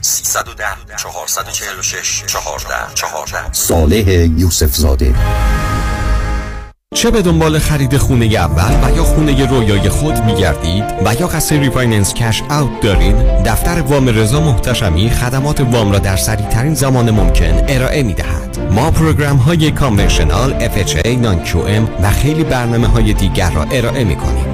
310 446 14 14 صالح یوسف زاده چه به دنبال خرید خونه اول و یا خونه رویای خود میگردید و یا قصد refinance cash out دارین؟ دفتر وام رضا محتشمی خدمات وام را در سریع ترین زمان ممکن ارائه می دهد ما program های conventional FHA non و خیلی برنامه های دیگر را ارائه می کنیم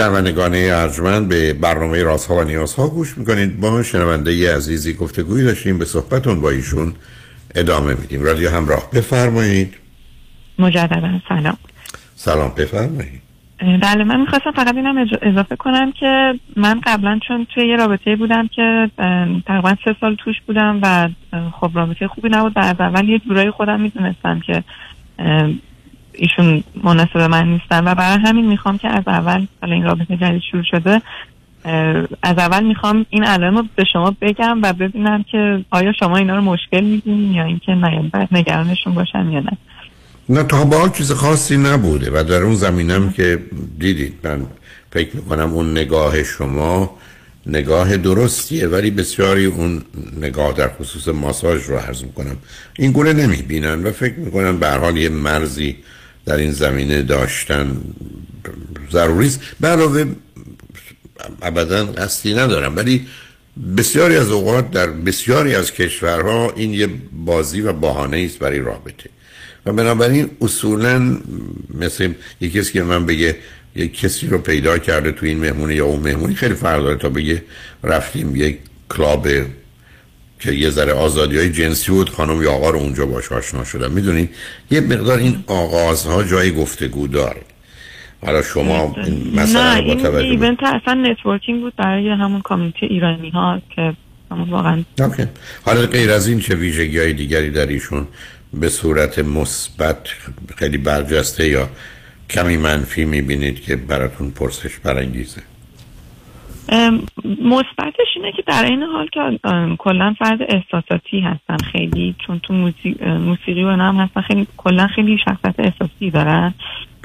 شنوندگان ارجمند به برنامه رازها و نیازها گوش می‌کنید. با شنونده عزیزی گفتگوی داشتیم. به صحبتون با ایشون ادامه میدیم. رادیو همراه بفرمایید. مجددا. سلام. سلام بفرمایید. بله من می‌خواستم فقط اینم اضافه کنم که من قبلا چون توی یه رابطه بودم که تقریبا سه سال توش بودم و خب رابطه خوبی نبود. و از اول یه جورایی خودم می‌دونستم که ایشون مناسب من نیستن و برای همین می‌خوام که از اول حالا این رابطه جدید شروع شده از اول می‌خوام این علائم رو به شما بگم و ببینم که آیا شما اینا رو مشکل می‌دونین یا اینکه نه نگرانشون باشم یا نه. نه تا حال چیز خاصی نبوده و در اون زمینم که دیدید من فکر می‌کنم اون نگاه شما نگاه درستیه ولی بسیاری اون نگاه در خصوص ماساژ رو عرض می‌کنم. این گونه نمی‌بینن و فکر می‌کنن به حال یه مرزی در این زمینه داشتن ضروری است. علاوه ابدا قصدی ندارم ولی بسیاری از اوقات در بسیاری از کشورها این یه بازی و بهانه است برای رابطه. و بنابراین اصولا مثل یه کسی که من بگه یه کسی رو پیدا کرده تو این مهمونی یا اون مهمونی خیلی فرق داره تا بگه رفتیم یک club که یه ذره آزادی های جنسی بود خانم یا آقا رو اونجا باش آشنا شدم. می‌دونید یه مقدار این آغازها جای گفتگو داره. حالا شما مسئله نه با این event اصلا networking بود برای همون community ایرانی ها که همون واقعا okay. حالا غیر از این چه ویژگی های دیگری در ایشون به صورت مثبت خیلی برجسته یا کمی منفی می‌بینید که براتون پرسش برانگیزه؟ مثبتش اینه که در این حال که کلا فرد احساساتی هستن خیلی چون تو موسیقی و اینا هم هستن خیلی کلا خیلی شخصیت احساسی دارن.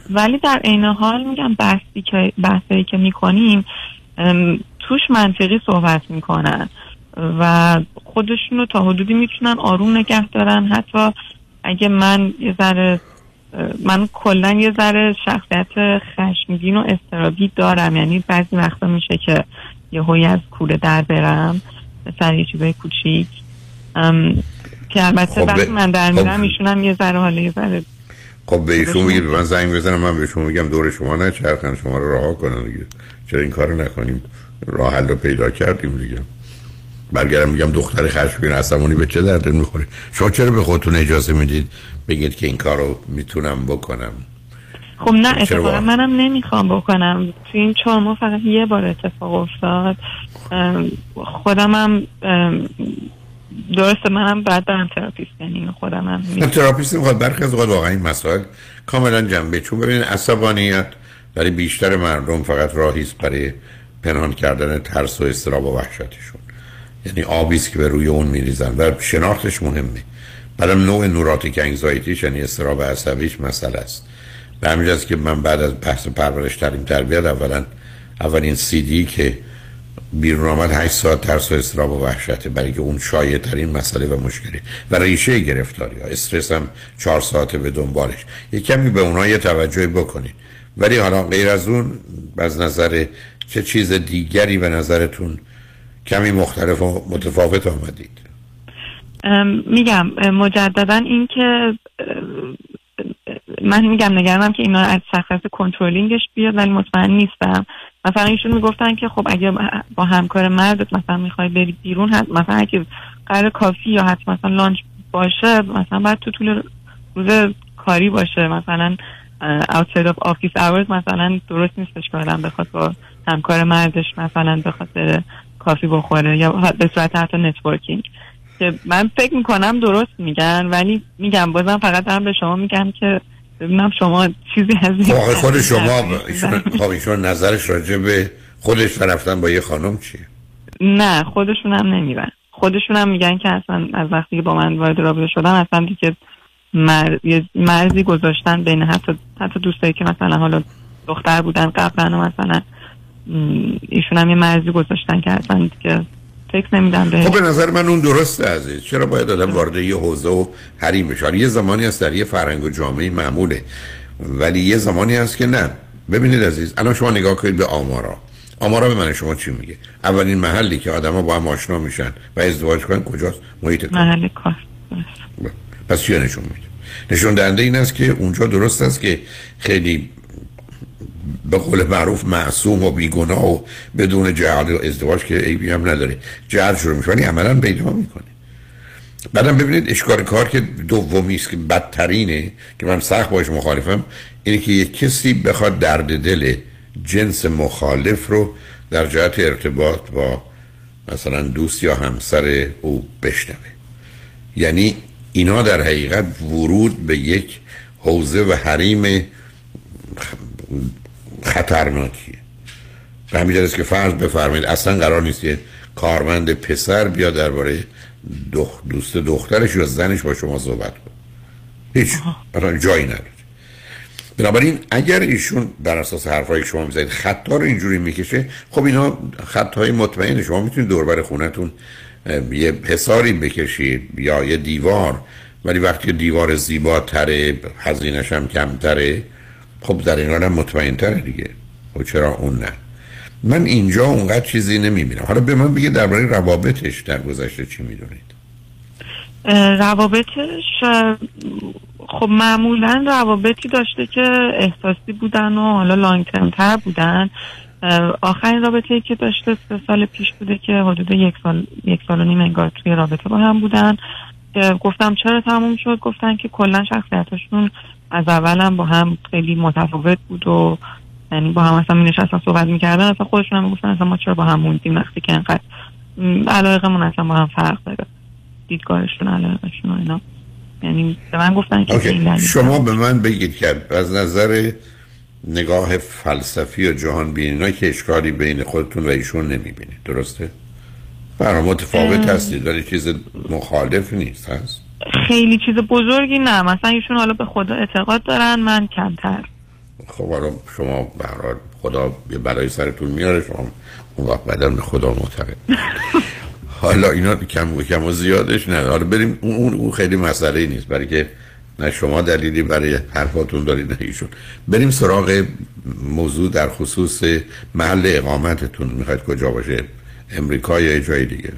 ولی در عین حال میگم بحثی که بحثی که می‌کنیم توش منطقی صحبت می‌کنن و خودشون رو تا حدودی می‌تونن آروم نگه دارن. حتی اگه من یه ذره من کلا یه ذره شخصیت خشمگین و استرابی دارم. یعنی بعضی وقتا میشه که یه هوی از کوره در برم سر یه چیزای کوچیک. ام، که البته خب وقتی من در خب. میرم ایشون هم یه ذره حالا یه ذره خب به ایشون بگید من زنگ بزنم من به شما میگم دور شما نچرخن شما رو رها کنن دیگه. چرا این کارو نکنیم؟ راه حل رو پیدا کردیم دیگه. برگردم میگم دختر خشمگین عصبانی به چه درد می‌خوره؟ شما چرا به خودتون اجازه می‌دید بگید که این کارو می‌تونم بکنم؟ خب نه اتفاقا؟ منم نمی‌خوام بکنم. تو این چهار ماه فقط یه بار اتفاق افتاد. ام، خودم هم ام، درسته منم بعد برم therapist یعنی خودم هم therapist می‌خواد برخی از اوقات واقعا این مسائل کاملا جنبه چون ببینید عصبانیت برای بیشتر مردم فقط راهی است برای پنهان کردن ترس و استراب و وحشتشون. یعنی آبی که به روی اون میریزن و شناختش مهمه. برای نوع نوراتیک انگزایتیش یعنی استراب عصبیش مسئله است. به همین که من بعد از بحث پرورش تعلیم تربیت اولا اولین سی دی که بیرون آمد 8 ساعت ترس و استراب و وحشته برای که اون شایع ترین مسئله و مشکلی و ریشه گرفتاری ها. استرس هم 4 ساعته به دنبالش. یه کمی به اونها یه توجهی بکنید ولی حالا غیر از اون از نظر چه چیز دیگری به نظرتون کمی مختلف و متفاوت آمدید. میگم مجددا این که ام، من میگم نگرانم که اینا از شخصیت کنترلینگش بیاد ولی مطمئن نیستم. مثلا ایشون می‌گفتن که خب اگه با همکار مردت مثلا می‌خوای بری بیرون حت مثلا اگه قرار coffee یا حتی مثلا lunch باشه مثلا بعد تو طول روز کاری باشه. مثلا outside of office hours مثلا درست نیستش که آدم بخواد با همکار مردش مثلا بخواد بره. coffee بخوره یا به صورت حتی networking که من فکر می‌کنم درست میگن ولی میگم بازم فقط دارم به شما میگم که ببینم شما چیزی از این خب خود شما ایشون خب ایشون نظرش راجع به خودش رفتن با یه خانم چیه؟ نه خودشون هم نمیرن خودشون هم میگن که اصلا از وقتی که با من وارد رابطه شدن اصلا دیگه مر... مرزی گذاشتن بین حتی حتی دوستایی که مثلا حالا دختر بودن قبلا مثلا ایشون هم یه مرزی گذاشتن که اصلا دیگه فکر نمیدن به خب به نظر من اون درسته عزیز. چرا باید آدم وارد یه حوزه و حریم بشه یه زمانی هست در یه فرهنگ و جامعه معموله ولی یه زمانی هست که نه. ببینید عزیز الان شما نگاه کنید به آمارا. آمارا به من شما چی میگه؟ اولین محلی که آدما با هم آشنا میشن و ازدواج کنن کجاست؟ محیط کار. محل کار. پس چی نشون میده؟ نشون دهنده این است که اونجا درست است که خیلی به قول معروف معصوم و بیگناه و بدون جهاد و ازدواج که عیبی هم نداره. جهاد شروع میشه ولی عملا پیدا می‌کنه. بعدم ببینید اشکال کار که دومی است که بدترینه که من سخت باش مخالفم اینه که یک کسی بخواد درد دل جنس مخالف رو در جهت ارتباط با مثلا دوست یا همسر او بشنوه. یعنی اینا در حقیقت ورود به یک حوزه و حریم خطرناکیه. به همین است که فرض بفرمایید اصلا قرار نیست که کارمند پسر بیا درباره دخ... دوست دخترش یا زنش با شما صحبت کن هیچ. اصلا جایی نداره. بنابراین اگر ایشون بر اساس حرفای شما می‌زنید خطا رو اینجوری می‌کشه خب اینا خطای مطمئن شما می‌تونید دوربر خونتون یه حساری بکشید یا یه دیوار. ولی وقتی دیوار زیباتره هزینش هم کمتره خب در این حال مطمئن تره دیگه. و خب چرا اون نه؟ من اینجا اونقدر چیزی نمی‌بینم. حالا به من بگید درباره روابطش در گذشته چی می‌دونید. روابطش خب معمولا روابطی داشته که احساسی بودن و حالا لانگ ترم تر بودن. آخرین رابطه که داشته سه سال پیش بوده که حدود یک سال یک سال و نیم انگار توی رابطه با هم بودن. گفتم چرا تموم شد؟ گفتن که کلا شخصیتشون از اولم با هم خیلی متفاوت بود و یعنی با هم اصلا می نشستن صحبت می‌کردن. اصلا خودشون هم گفتن اصلا ما چرا با هم موندیم وقتی که انقدر علایقمون اصلا با هم فرق داره. دیدگاهشون علایقشون و اینا. یعنی به من گفتن که شما به من بگید که از نظر نگاه فلسفی و جهان بینی که اشکالی بین خودتون و ایشون نمی‌بینید درسته؟ برای متفاوت هستید ولی چیز مخالف نیست هست؟ خیلی چیز بزرگی نه. مثلا ایشون حالا به خدا اعتقاد دارن من کمتر. خب حالا شما برای خدا برای سرتون میاره شما اون وقت بعدا به خدا معتقد. حالا اینا کم و کم و زیادش نه. حالا بریم اون, اون خیلی مسئله نیست. برای که نه شما دلیلی برای حرفاتون دارید نه ایشون. بریم سراغ موضوع در خصوص محل اقامتتون. می‌خواید کجا باشه؟ امریکا یا جای دیگه؟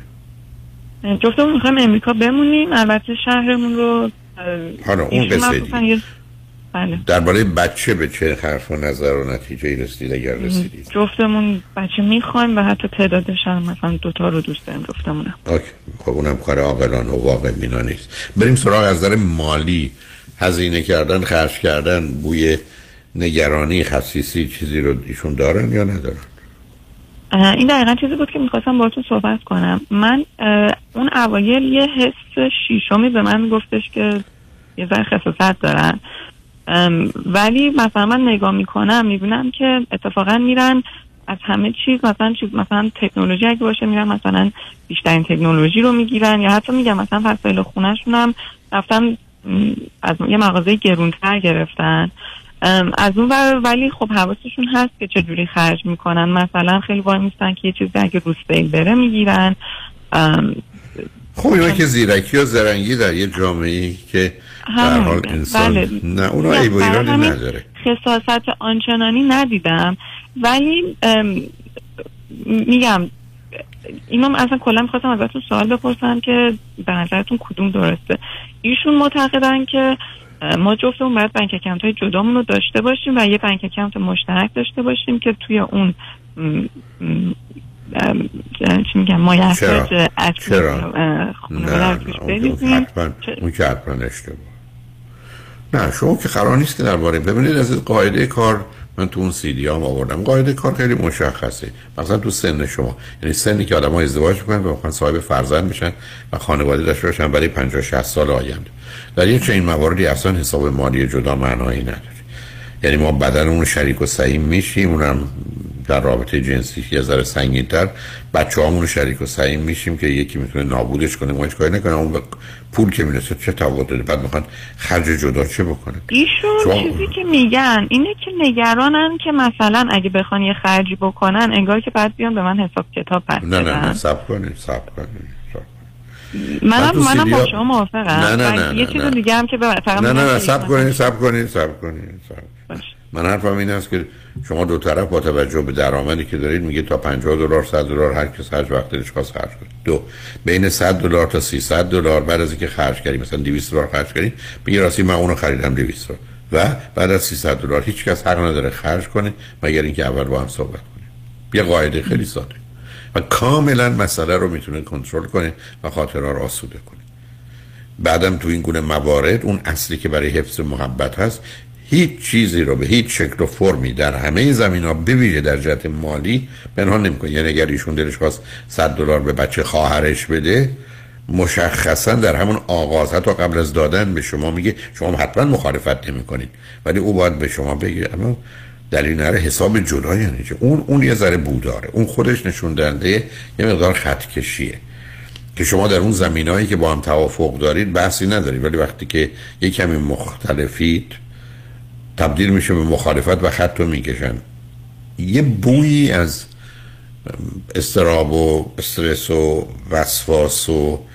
جفتمون می‌خوایم امریکا بمونیم. البته شهرمون رو حالا اون قصه بله. درباره بچه به چه حرف و نظر و نتیجه رسید اگر رسیدید؟ جفتمون بچه می‌خوایم و حتی تعدادش هم مثلا دوتا رو دوست داریم جفتمونم. اوکی. خب اونم کار عاقلانه و واقع بینا نیست. بریم سراغ از نظر مالی. هزینه کردن خرج کردن بوی نگرانی خصیصی چیزی رو ایشون دارن یا ندارن؟ این دقیقا چیزی بود که می‌خواستم تو صحبت کنم. من اون اوایل یه حس شیشمی به من گفتش که یه ذره خصوصت دارن. ولی مثلا من نگاه می‌کنم می‌بینم که اتفاقا میرن از همه چیز مثلا چیز مثلا تکنولوژی اگه باشه میرن مثلا بیشترین تکنولوژی رو می‌گیرن یا حتی میگم مثلا وسایل خونهشون هم رفتن از یه مغازه گرونتر گرفتن. از اون ور ولی خب حواسشون هست که چجوری خرج می‌کنن. مثلا خیلی وای میستن که یه چیزی اگه رو سیل بره می‌گیرن. خب اینا که زیرکی و زرنگی در یه جامعه که در حال انسان بله. نه اونا ای و ایرانی نداره. خصاصت آنچنانی ندیدم. ولی میگم اینم اصلا کلا می‌خواستم ازتون سوال بپرسم که به نظرتون کدوم درسته. ایشون معتقدن که ما جفتمون باید بنک اکانت های جدامون رو داشته باشیم و یه بنک اکانت مشترک داشته باشیم که توی اون چی میگم مایحتاج اصلی نه اون که حتما اشتباه. نه شما که قرار نیست که درباره ببینید از قاعده کار من تو اون سیدی هم آوردم. قاعده کار خیلی مشخصه. مثلا تو سن شما. یعنی سنی که آدم ها ازدواج می‌کنن و می‌خوان صاحب فرزند میشن و خانواده داشته باشن برای 50 60 سال آینده. در یه چنین مواردی اصلا حساب مالی جدا معنایی نداره. یعنی ما بدن اون شریک و سعیم میشیم اونم در رابطه جنسی یه ذره سنگین تر بچه همون شریک و سعیم میشیم که یکی می‌تونه نابودش کنه ما هیچ کاری نکنه اون پول که می‌رسه چه تفاوت داره بعد می‌خوان خرج جدا چه بکنه؟ ایشون شما... چیزی که میگن اینه که نگرانن که مثلا اگه بخوان یه خرجی بکنن انگار که بعد بیان به من حساب کتاب پس نه نه نه سب کنید سب کنید منم منم با شما موافقم. نه نه نه یه چیز دیگه هم که فقط نه نه نه سب کنید سب کنید سب کنید من حرفم این است که شما دو طرف با توجه به درآمدی که دارید میگه تا 50 دلار 100 دلار هر کس هر وقت دلش خواست خرج کنه. دو بین 100 دلار تا 300 دلار بعد از اینکه خرج کردی مثلا 200 دلار خرج کردی میگه راستی من اونو خریدم 200 دلار و بعد از 300 دلار هیچ کس حق نداره خرج کنه مگر اینکه اول با هم صحبت کنه. یه قاعده خیلی ساده. و کاملا مسئله رو می‌تونه کنترل کنه و خاطرها رو آسوده کنه. بعدم تو این گونه موارد اون اصلی که برای حفظ محبت هست هیچ چیزی رو به هیچ شکل و فرمی در همه زمین ها بویژه در جهت مالی پنهان نمی‌کنه. یعنی اگر ایشون دلش خواست 100 دلار به بچه خواهرش بده مشخصا در همون آغاز حتی قبل از دادن به شما میگه شما حتما مخالفت نمی‌کنید. ولی او باید به شما بگه اما دلیل نره حساب جدا یعنی؟ اون اون یه ذره بوداره. اون خودش نشون دهنده یه مقدار خط کشیه که شما در اون زمینهایی که با هم توافق دارید بحثی ندارید. ولی وقتی که یه کمی مختلفید تبدیل میشه به مخالفت و خط رو می‌کشن. یه بویی از استراب و استرس و وسواس و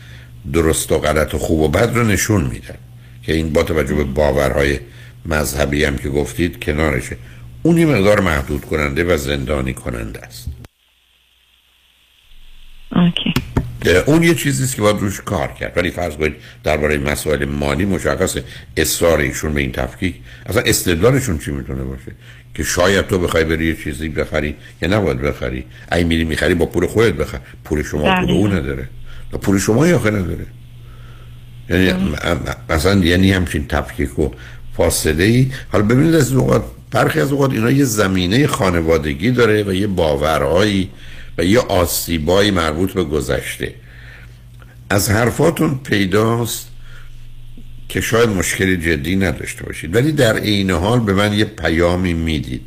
درست و غلط و خوب و بد رو نشون میدن. که این با توجه به باورهای مذهبی هم که گفتید کنارشه. اون یه مقدار محدود کننده و زندانی کننده است. اوکی. اون یه چیزی است که باید روش کار کرد. ولی فرض کنید درباره مسائل مالی مشخص اصرار ایشون به این تفکیک اصلا استدلالشون چی می‌تونه باشه؟ که شاید تو بخوای بری یه چیزی بخری یا نباید بخری. ای میری می‌خری با پول خودت بخر. پول شما پول او نداره. و پول شما یا نداره. یعنی مثلا یعنی همچین تفکیک و فاصله ای. حالا ببینید از اوقات برخی از اوقات اینا یه زمینه خانوادگی داره و یه باورهایی و یه آسیبایی مربوط به گذشته. از حرفاتون پیداست که شاید مشکلی جدی نداشته باشید. ولی در عین حال به من یه پیامی می‌دید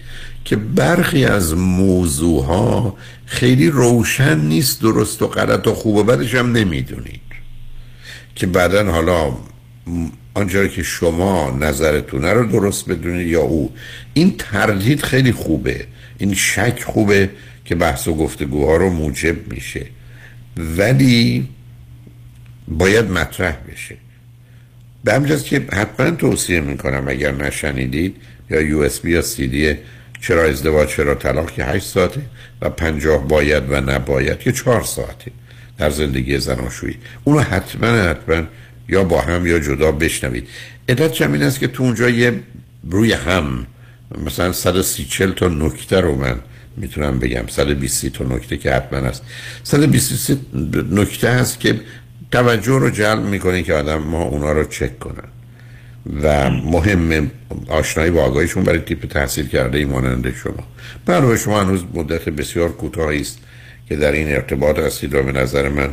که برخی از موضوع ها خیلی روشن نیست درست و غلط و خوب و بدش هم نمی‌دونید. که بعدا حالا آنجا که شما نظرتونه رو درست بدونید یا او. این تردید خیلی خوبه. این شک خوبه. که بحث و گفتگوها رو موجب میشه. ولی باید مطرح بشه. به همجاز که حتما توصیه می‌کنم اگر نشنیدید یا یو اس بی یا سی دی چرا ازدواج چرا طلاق که 8 ساعته و پنجاه باید و نباید که چهار ساعته در زندگی زناشویی اونو حتما حتما یا با هم یا جدا بشنوید. علت این است که تو اونجا یه روی هم مثلا 130 تا نکته رو من می‌تونم بگم 120 تا نکته که حتما است. 120 نکته هست که توجه رو جلب می‌کنه که آدم ما اونا رو چک کنن. و مهم آشنایی با آگاهیشون برای تیپ تحصیل کرده ای شما. برای شما هنوز مدت بسیار کوتاهی است که در این ارتباط هستید و به نظر من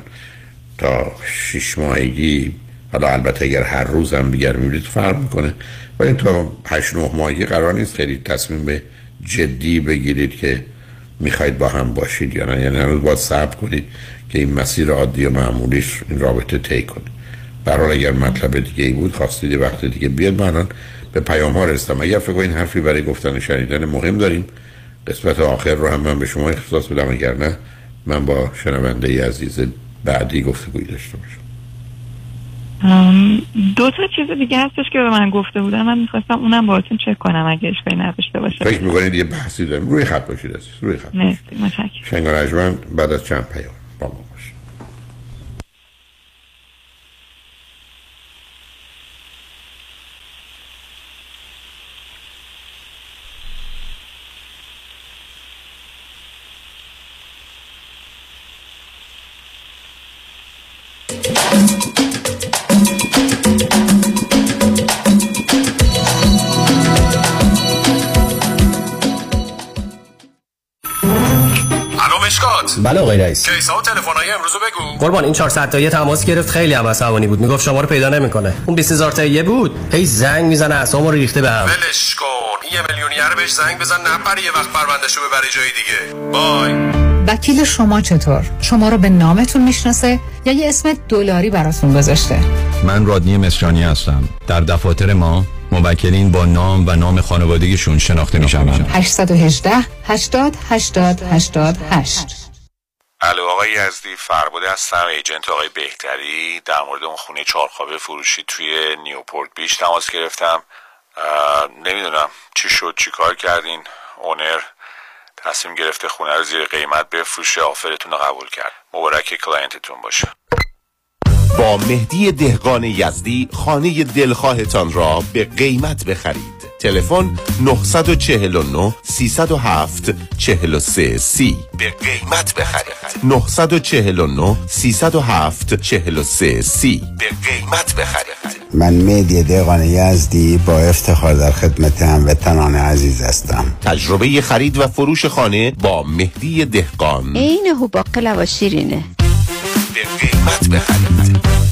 تا شش ماهگی حالا البته اگر هر روز هم دیگر می‌بینید فرق می‌کنه. ولی تا هشت نه ماهگی قرار نیست. خیلی تصمیم به جدی بگیرید که می‌خواید با هم باشید یا نه. یعنی هنوز باید صبر کنید که این مسیر عادی و معمولیش این رابطه طی کنه. برحال اگر مطلب دیگه ای بود خواستید وقت دیگه بیاد من به پیام ها رستم اگر فکر این حرفی برای گفتن شنیدن مهم داریم قسمت آخر رو هم من به شما اختصاص بدم. اگر نه من با شنونده عزیز بعدی گفتگوی داشته باشم. دو تا چیز دیگه هستش که به من گفته بودن. من می‌خواستم اونم باهاتون چک کنم اگه اشکالی نداشته باشه. فکر می‌کنید یه بحثی داریم. روی خط باشید روی خط. مرسی متشکرم. شنگار بعد از چند پیام. بله آقای رئیس. کیسا و تلفن‌های امروز بگو. قربان این 400 تایی تماس گرفت خیلی هم عصبانی بود. می‌گفت شما رو پیدا نمی‌کنه. اون 20000 تایی بود. هی زنگ می‌زنه اعصابمو ریخته بهم ولش کن. یه میلیونیر بهش زنگ بزن نپره یه وقت پروندهشو ببری جای دیگه. بای وکیل شما چطور؟ شما رو به نامتون می‌شناسه یا یه اسم دلاری براتون گذاشته؟ من رادنی مصریانی هستم. در دفاتر ما موکلین با نام و نام خانوادگیشون شناخته می شوند 818 80 80 88 الو آقای یزدی فرباده هستم agent آقای بهتری در مورد اون خونه چهارخوابه فروشی توی Newport Beach تماس گرفتم. نمی‌دونم چی شد چی کار کردین؟ owner تصمیم گرفته خونه رو زیر قیمت بفروشه offer تون رو قبول کرد. مبارک client تون باشه. با مهدی دهقان یزدی خانه دلخواهتان را به قیمت بخرید. تلفن 949 307 43 30 به قیمت بخرید. 949 307 43 30 به قیمت بخرید. من مهدی دقانه یزدی با افتخار در خدمت هموطنان عزیز هستم. تجربه خرید و فروش خانه با مهدی دهقان. عین هو باقلا و شیرینه به قیمت بخرید.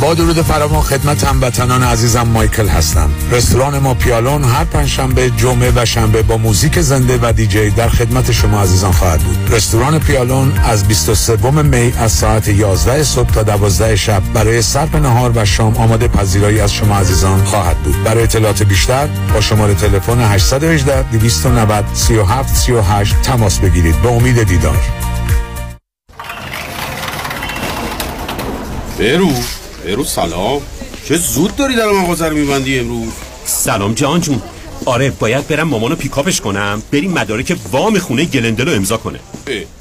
با درود فراوان خدمت هموطنان عزیزم مایکل هستم. رستوران ما پیالون هر پنجشنبه جمعه و شنبه با موزیک زنده و دیجی در خدمت شما عزیزان خواهد بود. رستوران پیالون از 23 می از ساعت 11 صبح تا 12 شب برای صرف نهار و شام آماده پذیرایی از شما عزیزان خواهد بود. برای اطلاعات بیشتر با شماره تلفن 818 290 37 38 تماس بگیرید. به امید دیدار. برو. برو سلام. چه زود داری در مغازه رو میبندی امروز؟ سلام جان جون. آره باید برم مامانو پیکاپش کنم. بریم مدارک وام خونه گلندلو امضا کنه.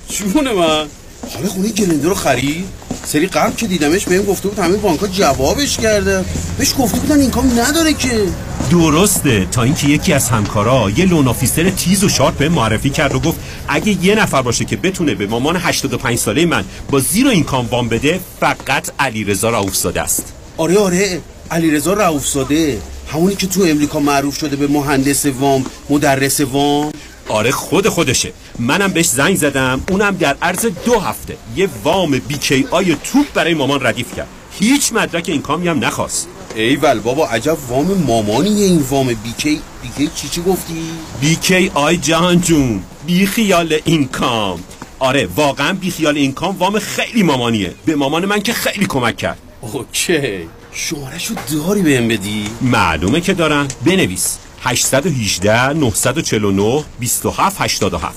جون من؟ حالا خونه گلنده رو خرید؟ سری قبل که دیدمش بهم گفته بود همه بانک‌ها جوابش کرده بهش گفته بودن income نداره که. درسته. تا اینکه یکی از همکارا یه loan officer تیز و sharp به معرفی کرد و گفت اگه یه نفر باشه که بتونه به مامان 85 ساله من با zero income وام بده فقط علیرضا رؤوفزاده است. آره آره. علیرضا رؤوفزاده. همونی که تو امریکا معروف شده به مهندس وام مدرس وام. آره خود خودشه. منم بهش زنگ زدم اونم در عرض دو هفته. یه وام BKI توپ برای مامان ردیف کرد. هیچ مدرک income ی هم نخواست. ایول بابا عجب وام مامانیه این وام بیکی بیکی چی چی گفتی؟ BKI جهان جون بی خیال income. آره واقعا بی خیال income وام خیلی مامانیه. به مامان من که خیلی کمک کرد. okay. شمارشو داری بهم بدی؟ معلومه که دارن بنویس. 818 949 27 87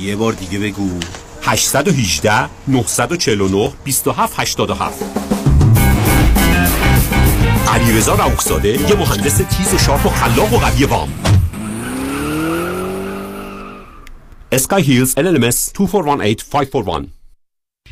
یه بار دیگه بگو. 818 949 27 87 علیرضا رؤوفزاده یه مهندس تیز و sharp و خلاق و قوی وام. Sky Hills NMLS 2418541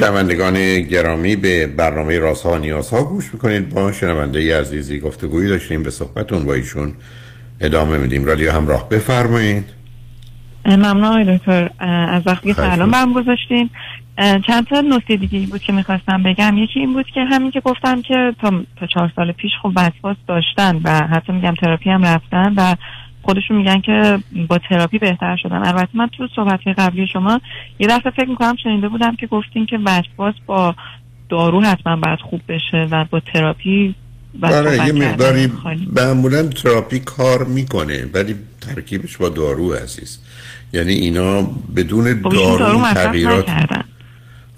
شنوندگان گرامی به برنامه رازها و نیازها گوش می‌کنید. با شنونده عزیزی گفتگویی داشتیم به صحبتون با ایشون ادامه میدیم. رادیو همراه بفرمایید. ممنون آقای دکتر. از وقتی که سلام برم گذاشتین. چند تا نکته دیگه بود که می‌خواستم بگم. یکی این بود که همین که گفتم که تا, تا چهار سال پیش خب وسواس داشتن و حتی میگم تراپی هم رفتن و خودشون میگن که با تراپی بهتر شدن. البته من تو صحبت قبلی شما یه دفعه فکر می‌کنم شنیده بودم که گفتین که وسواس با دارو حتما باید خوب بشه و با تراپی برای یه مقداری معمولا تراپی کار می‌کنه ولی ترکیبش با دارو عزیز. یعنی اینا بدون خب، دارو, تغییرات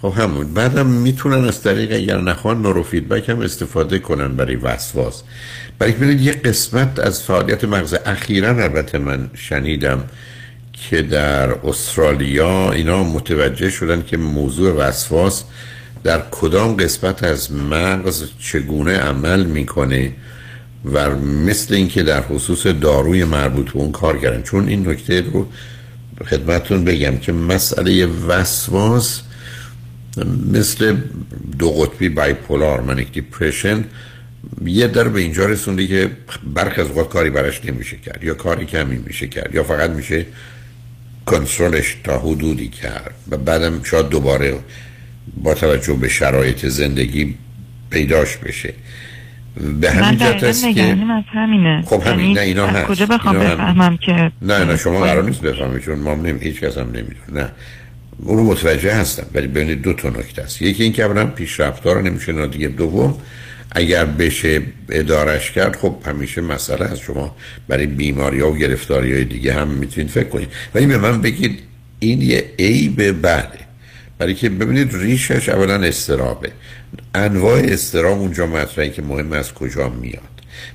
خب همون. بعدم می‌تونن از طریق اگر نخوان نورو فیدبک هم استفاده کنن برای وسواس. برای ببینید یه قسمت از فعالیت مغز. اخیرا البته من شنیدم که در استرالیا اینا متوجه شدن که موضوع وسواس در کدام قسمت از مغز چگونه عمل می‌کنه و مثل اینکه در خصوص داروی مربوط به اون کار کردن. چون این نکته رو خدمتون بگم که مسئله وسواس مثل دو قطبی بایپولار منیک دیپرشن یه در به اینجا رسونده که برخ از اوقات کاری براش نمیشه کرد یا کاری کمی میشه کرد یا فقط میشه کنترلش تا حدودی کرد. و بعدم شاید دوباره با توجه به شرایط زندگی پیداش بشه. به همین جهت است که همینه. خب همین یعنی نه اینا هست کجا بخوام بفهمم که نه نه شما قرار نیست بفهمید چون ما هم نمی... هیچ کس هم نمی‌دونه. نه. اونو متوجه هستم ولی بین دو تا نکته است. یکی این که اولا رو نمیشه نادیده دوم اگر بشه ادارش کرد خب همیشه مسئله از شما برای بیماری ها و گرفتاری های دیگه هم می‌تونید فکر کنید. ولی به من بگید این یه عیب بله. برای که ببینید ریشش اولا استرابه. انواع استراب اونجا مطرحه که مهم از کجا میاد.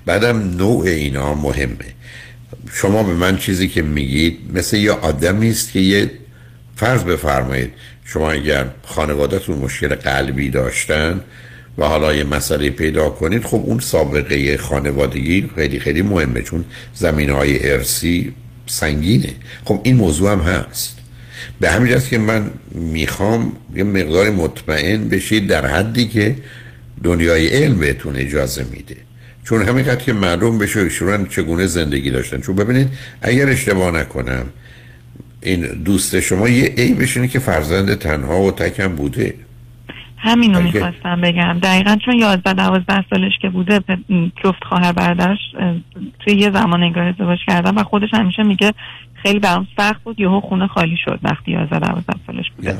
بعدم نوع اینا مهمه. شما به من چیزی که میگید مثل یه آدمی است که یه فرض بفرمایید شما اگر خانوادهتون مشکل قلبی داشتن و حالا یه مسئله پیدا کنید خب اون سابقه خانوادگی خیلی خیلی مهمه چون زمین های ارسی سنگینه. خب این موضوع هم هست. به همین جاست که من می‌خوام یه مقدار مطمئن بشید در حدی که دنیای علم بهتون اجازه میده. چون همینقدر که معلوم بشه ایشون چگونه زندگی داشتن. چون ببینید اگر اشتباه نکنم این دوست شما یه عیبش اینه که فرزند تنها و تکم بوده. همین رو می‌خواستم بگم. دقیقا چون یازده دوازده سالش که بوده جفت خواهر برادرش توی یه زمان انگار ازدواج کردن و خودش همیشه میگه خیلی برام سخت بود یهو خونه خالی شد وقتی یازده دوازده سالش بوده.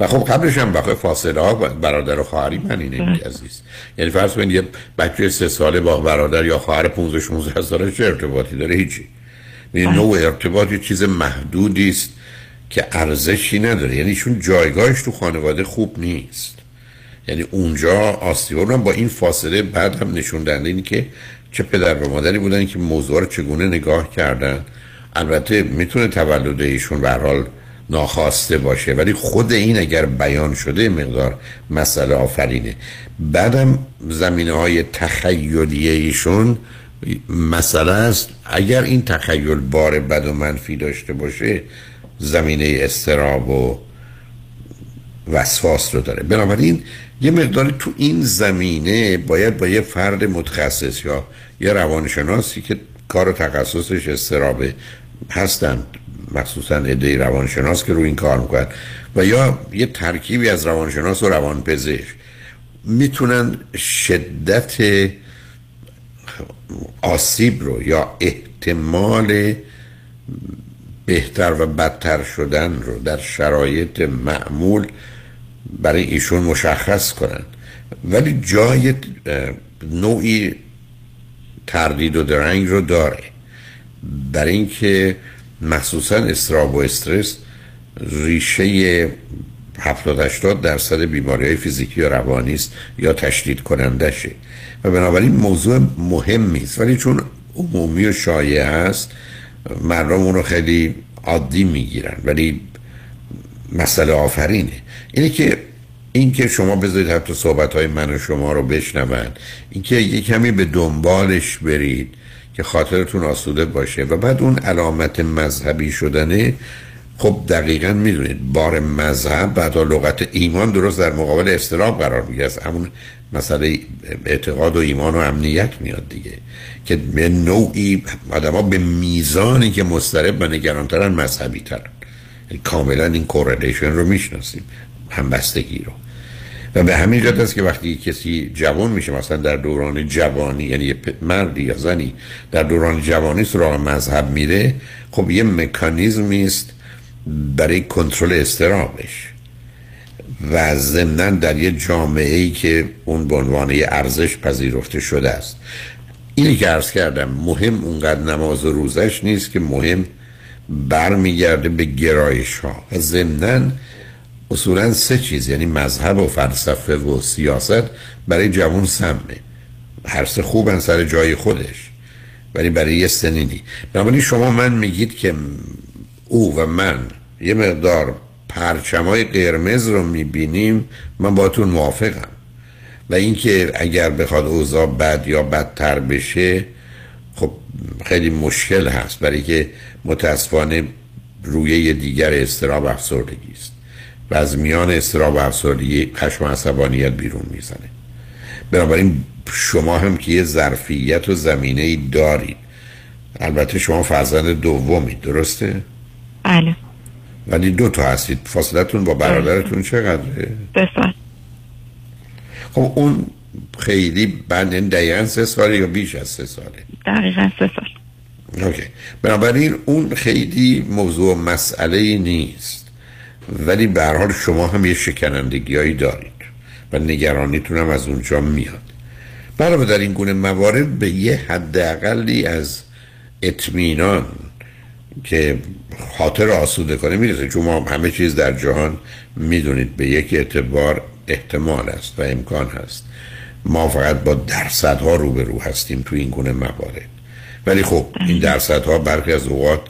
و خب قبلش هم بخواه فاصله ها برادر و خواهری من اینه. عزیز. یعنی فرض کنید یه بچه سه ساله با برادر یا خواهر 15 16 ساله چه ارتباطی داره؟ هیچی. نوع ارتباط یه چیز محدودی است که ارزشی نداره. یعنی چون جایگاهش تو خانواده خوب نیست. یعنی اونجا آسیب رو با این فاصله بعد هم نشون دهنده اینه که چه پدر و مادری بودن که موضوع رو چگونه نگاه کردن. البته می‌تونه تولد ایشون به حال ناخواسته باشه ولی خود این اگر بیان شده مقدار مسئله آفرینه. بعدم زمینه های تخیلی ایشون مسئله است. اگر این تخیل بار بد و منفی داشته باشه زمینه استراب و وسواس رو داره. بنابراین یه مقداری تو این زمینه باید با یه فرد متخصص یا یه روانشناسی که کار و تخصصش استرابه هستن مخصوصا عده روانشناس که رو این کار می‌کنن و یا یه ترکیبی از روانشناس و روانپزشک می‌تونن شدت آسیب رو یا احتمال بهتر و بدتر شدن رو در شرایط معمول برای ایشون مشخص کنن. ولی جای نوعی تردید و درنگ رو داره. برای اینکه مخصوصا استراب و استرس ریشه 70 80 درصد بیماری های فیزیکی و روانی است یا تشدید کننده شه. و بنابراین موضوع مهمی است ولی چون عمومی و شایع است مردم اون رو خیلی عادی می‌گیرن. ولی مسئله آفرینه. اینه که اینکه شما بذارید حتی صحبت های من و شما رو بشنون اینکه یه کمی به دنبالش برید که خاطرتون آسوده باشه و بعد اون علامت مذهبی شدنه خب دقیقا می‌دونید بار مذهب بعد لغت ایمان درست در مقابل استراب قرار میگه از همون مسئله اعتقاد و ایمان و امنیت میاد دیگه. که به نوعی آدم به میزانی که مسترب و نگرانترن مذهبی ترن یعنی کاملا این کورلیشن رو می‌شناسیم همبستگی رو. و به همین جهت است که وقتی کسی جوان میشه مثلا در دوران جوانی یعنی مردی یا زنی در دوران جوانی سراغ مذهب میره خب یه مکانیزمی است برای کنترل استرابش و ضمنا در یه جامعه ای که اون به عنوان ارزش پذیرفته شده است. اینی که عرض کردم مهم اونقدر نماز و روزش نیست که مهم برمیگرده به گرایش ها و ضمنا اصولا سه چیز یعنی مذهب و فلسفه و سیاست برای جوان سمه. هر سه خوبن سر جای خودش ولی برای یه سنینی. بنابراین شما من میگید که او و من یه مقدار پرچمای قرمز رو می‌بینیم من باتون موافقم. و اینکه اگر بخواد اوضاع بد یا بدتر بشه خب خیلی مشکل هست. برای که متاسفانه رویه دیگر استراب افسردگی است. و از میان استراب افسردگی خشم عصبانیت بیرون می‌زنه. بنابراین شما هم که یه ظرفیت و زمینه ای دارید. البته شما فرزند دومی درسته؟ بله. ولی دو تا هستید فاصلتون با برادرتون چقدره؟ سه سال خب اون خیلی بند این دقیقا سه ساله یا بیش از سه ساله؟ دقیقا سه سال. اوکی. بنابراین اون خیلی موضوع مسئله نیست. ولی به حال شما هم یه شکنندگیایی دارید و نگرانیتون هم از اونجا میاد. علاوه در این گونه موارد به یه حداقلی از اطمینان که خاطر آسوده کنه می‌رسه. چون ما همه چیز در جهان می‌دونید به یک اعتبار احتمال است و امکان هست. ما فقط با درصدها روبرو هستیم تو این گونه موارد. ولی خب این درصدها برخی از اوقات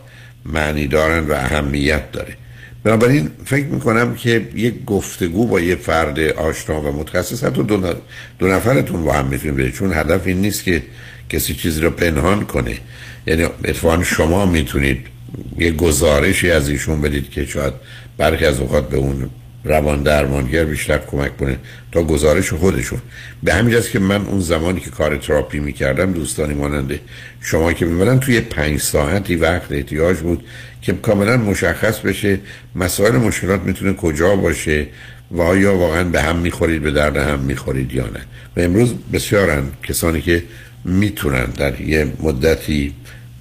معنی دارن و اهمیت داره. بنابراین فکر می‌کنم که یک گفتگو با یه فرد آشنا و متخصص حتی دو, نفرتون با هم می‌تونید بده چون هدف این نیست که کسی چیزی رو پنهان کنه. یعنی اتفاقا شما می‌تونید یه گزارشی از ایشون بدید که شاید برخی از اوقات به اون روان درمانگر بیشتر کمک کنه تا گزارش خودشون. به همین که من اون زمانی که کار تراپی می‌کردم دوستانی ماننده شما که می‌برن توی پنج ساعتی وقت احتیاج بود که کاملا مشخص بشه مسائل مشکلات می‌تونه کجا باشه و آیا واقعا به هم می‌خورید به درد هم می‌خورید یا نه. و امروز بسیارن کسانی که می‌تونن در یه مدتی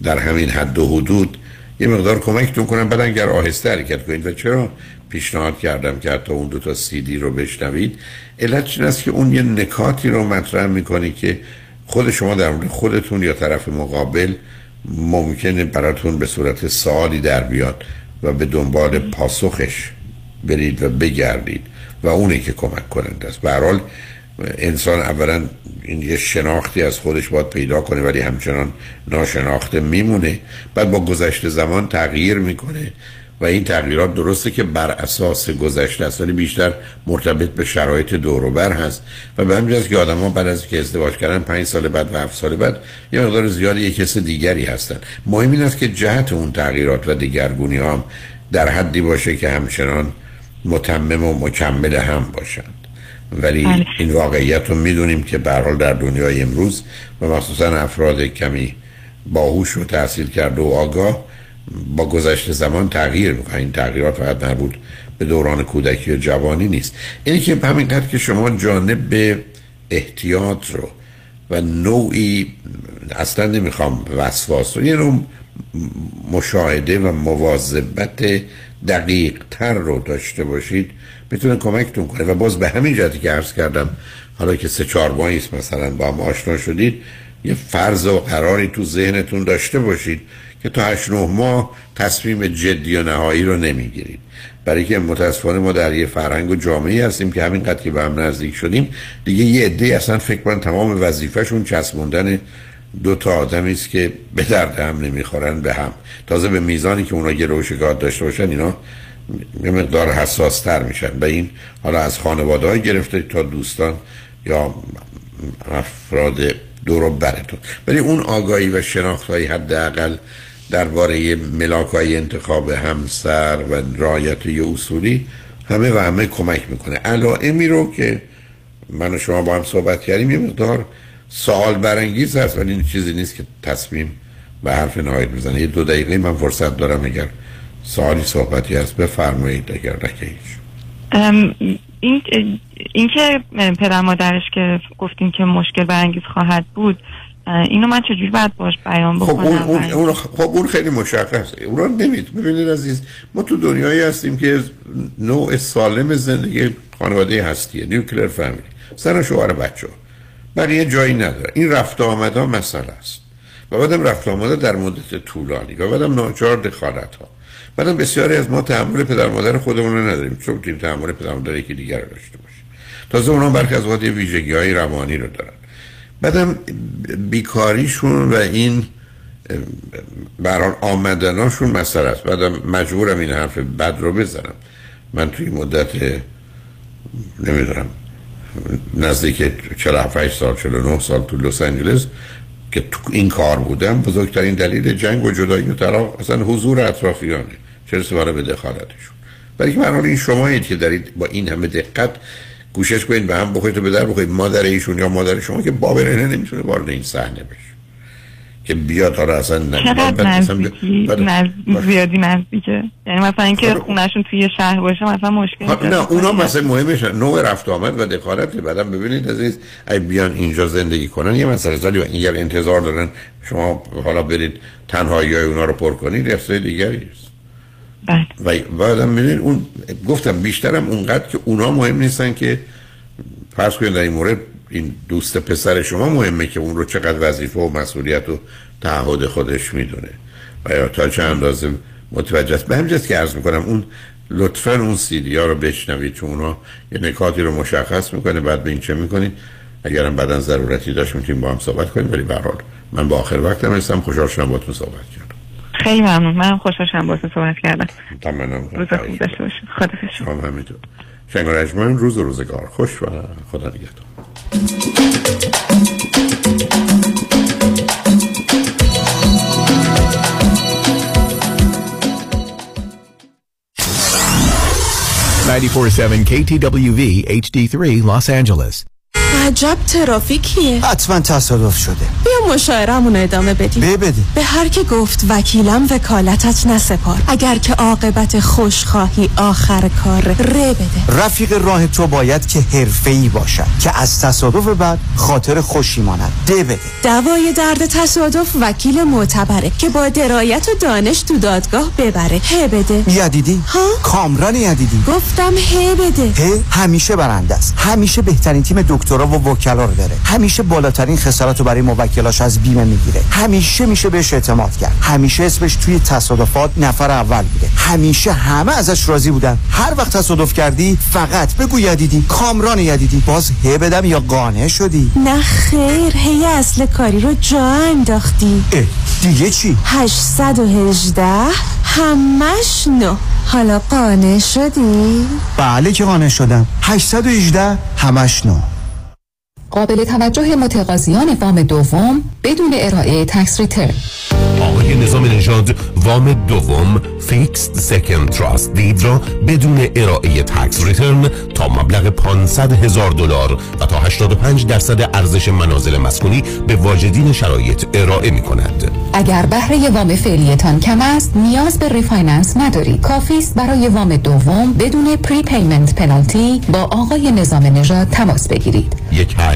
در همین حد و حدود یه مقدار کمکتون کنم. بعد اگر آهسته حرکت کنید. و چرا پیشنهاد کردم که حتی اون دو تا دی رو بشنوید؟ علت این است که اون یه نکاتی رو مطرح می‌کنی که خود شما در مورد خودتون یا طرف مقابل ممکنه براتون به صورت سوالی در بیاد و به دنبال پاسخش برید و بگردید و اونی که کمک کننده است. به انسان اولا این یه شناختی از خودش باید پیدا کنه ولی همچنان ناشناخته میمونه. بعد با گذشته زمان تغییر می‌کنه و این تغییرات درسته که بر اساس گذشته است ولی بیشتر مرتبط به شرایط دوروبر هست. و به همین که آدم ها بعد از که ازدواج کردن پنج سال بعد و هفت سال بعد یه مقدار زیادی یک کس دیگری هستن. مهم این است که جهت اون تغییرات و دیگرگونی هم در حدی باشه که همچنان متمم و مکمل هم باشند ولی بله. این واقعیت رو می‌دونیم که به در دنیای امروز و مخصوصا افراد کمی باهوش و تحصیل کرده و آگاه با گذشت زمان تغییر می‌کنه این تغییرات فقط مربوط به دوران کودکی و جوانی نیست. اینی که همینقدر که شما جانب به احتیاط رو و نوعی اصلا نمی‌خوام وسواس رو یه نوع مشاهده و مواظبت دقیق تر رو داشته باشید. می‌تونه کمکتون کنه. و باز به همین جهتی که عرض کردم حالا که سه چهار ماهی مثلا با هم آشنا شدید یه فرض و قراری تو ذهنتون داشته باشید که تا هشت نه ماه تصمیم جدی و نهایی رو نمی‌گیرید. برای که متاسفانه ما در یه فرهنگ و جامعه هستیم که همین که به هم نزدیک شدیم دیگه یه عده اصلا فکر کنن تمام وظیفهشون چسبوندن دو تا آدمی است که به درد هم نمی‌خورن به هم. تازه به میزانی که اونا گرو و داشته باشن اینا یه مقدار حساس تر میشن. به این حالا از خانواده های گرفته تا دوستان یا افراد دور برتون. ولی اون آگاهی و شناخت های حداقل درباره ملاک های انتخاب همسر و رایت یه اصولی همه و همه کمک می‌کنه. علائمی رو که من و شما با هم صحبت کردیم یه مقدار سوال برانگیز هست ولی این چیزی نیست که تصمیم به حرف نهایت بزنه. یه دو دقیقه من فرصت دارم اگر سوالی صحبتی هست بفرمایید اگر نکه این این که پدر مادرش که گفتیم که مشکل برانگیز خواهد بود اینو من چجوری باید باش بیان بکنم خب اون, اون, اون, خب اون خیلی مشخصه. اون رو نمید ببینید عزیز ما تو دنیایی هستیم که نوع سالم زندگی خانواده هستیه. نیوکلر فامیلی. سر شوهر بچه بقیه جایی نداره. این رفت آمده مسئله است. و بعدم رفت آمده در مدت طولانی. و بعدم ناچار دخالت ها بعدم بسیاری از ما تحمل پدر مادر خودمون رو نداریم چون که تحمل پدر مادر یکی دیگر رو داشته باشیم تازه اونا برخی از وقت ویژگی های روانی رو دارن. بعدم بیکاریشون و این بران آمدناشون مسئله است. بعدم مجبورم این حرف بد رو بزنم. من توی مدت نمی‌دونم نزدیک 47 سال 49 سال تو لس آنجلس که تو این کار بودم بزرگترین دلیل جنگ و جدایی و طلاق اصلا حضور اطرافیانه. چرا سواره به دخالتشون. برای که من این شمایید که دارید با این همه دقت گوشش کنید به هم بخورید و به در بخورید مادر ایشون یا مادر شما که بابرنه نمی‌تونه وارد این صحنه بشه. که بیاد حالا اصلا چقدر نزدیکی؟ زیادی نزدیکه. یعنی مثلا اینکه خونهشون توی شهر باشه مثلا مشکل نه اونا مثلا مهمش نوع رفت آمد و دخالت. بعدم ببینید عزیز ای بیان اینجا زندگی کنن یه مسئله زالی و این انتظار دارن شما حالا برید تنهایی های اونا رو پر کنید رفته دیگری است. و بعدم ببینید اون گفتم بیشترم اونقدر که اونا مهم نیستن که فرض کنید در این مورد این دوست پسر شما مهمه که اون رو چقدر وظیفه و مسئولیت و تعهد خودش می‌دونه. و یا تا چه اندازه متوجه است. به همجاست که عرض می‌کنم اون لطفا اون سیدی ها رو بشنوید چون اونا یه نکاتی رو مشخص می‌کنه بعد به این چه می‌کنید. اگرم بعدا ضرورتی داشت می‌تونیم با هم صحبت کنیم ولی به من با آخر وقتم هستم. خوشحال شدم باهاتون صحبت کردم. خیلی ممنون. من خوشحال شدم باهاتون صحبت کردم. تمام روز خوب داشته باشید خدا شما روز و روزگار. خوش و خدا نگهدار. 94.7 KTWV HD3 Los Angeles. عجب ترافیکیه. حتما تصادف شده. بیا مشاعرمون ادامه بدیم. بده به هر که گفت وکیلم وکالتت نسپار. اگر که عاقبت خوش خواهی آخر کار ره بده. رفیق راه تو باید که ای باشد که از تصادف بعد خاطر خوشی ماند. ده بده. دوای درد تصادف وکیل معتبره که با درایت و دانش تو دادگاه ببره. ه بده. یدیدی؟ ها؟ کامران یدیدی. گفتم ه بده. ه همیشه برنده است. همیشه بهترین تیم دکترا و وکلا رو داره. همیشه بالاترین خسارت رو برای موکلاش از بیمه می‌گیره. همیشه میشه بهش اعتماد کرد. همیشه اسمش توی تصادفات نفر اول بوده. همیشه همه ازش راضی بودن. هر وقت تصادف کردی فقط بگو یدیدی. کامران یدیدی. باز هی بدم یا قانع شدی؟ نه خیر. هی اصل کاری رو جا انداختی. دیگه چی؟ 818 همش نو. حالا قانع شدی؟ بله که قانع شدم. 818 همش نو. قابل توجه متقاضیان وام دوم بدون ارائه tax return آقای نظام نژاد وام دوم fixed second trust deed را بدون ارائه tax return تا مبلغ 500 هزار دلار و تا 85 درصد ارزش منازل مسکونی به واجدین شرایط ارائه می کند. اگر بهره وام فعلیتان کم است نیاز به refinance ندارید. کافی است برای وام دوم بدون prepayment penalty با آقای نظام نژاد تماس بگیرید. 1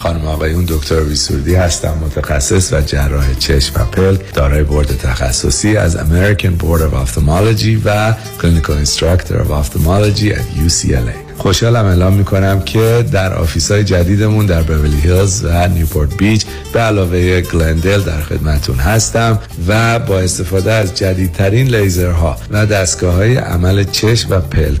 خانم آقایون دکتر سرودی هستم متخصص و جراح چشم و پلک دارای بورد تخصصی از American Board of Ophthalmology و Clinical Instructor of Ophthalmology at UCLA خوشحالم اعلام می‌کنم که در office های جدیدمون در بورلی هیلز و نیوپورت بیچ به علاوه گلندل در خدمتون هستم و با استفاده از جدیدترین لیزرها و دستگاه های عمل چشم و پلک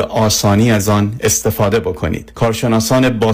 به آسانی از آن استفاده بکنید. کارشناسان با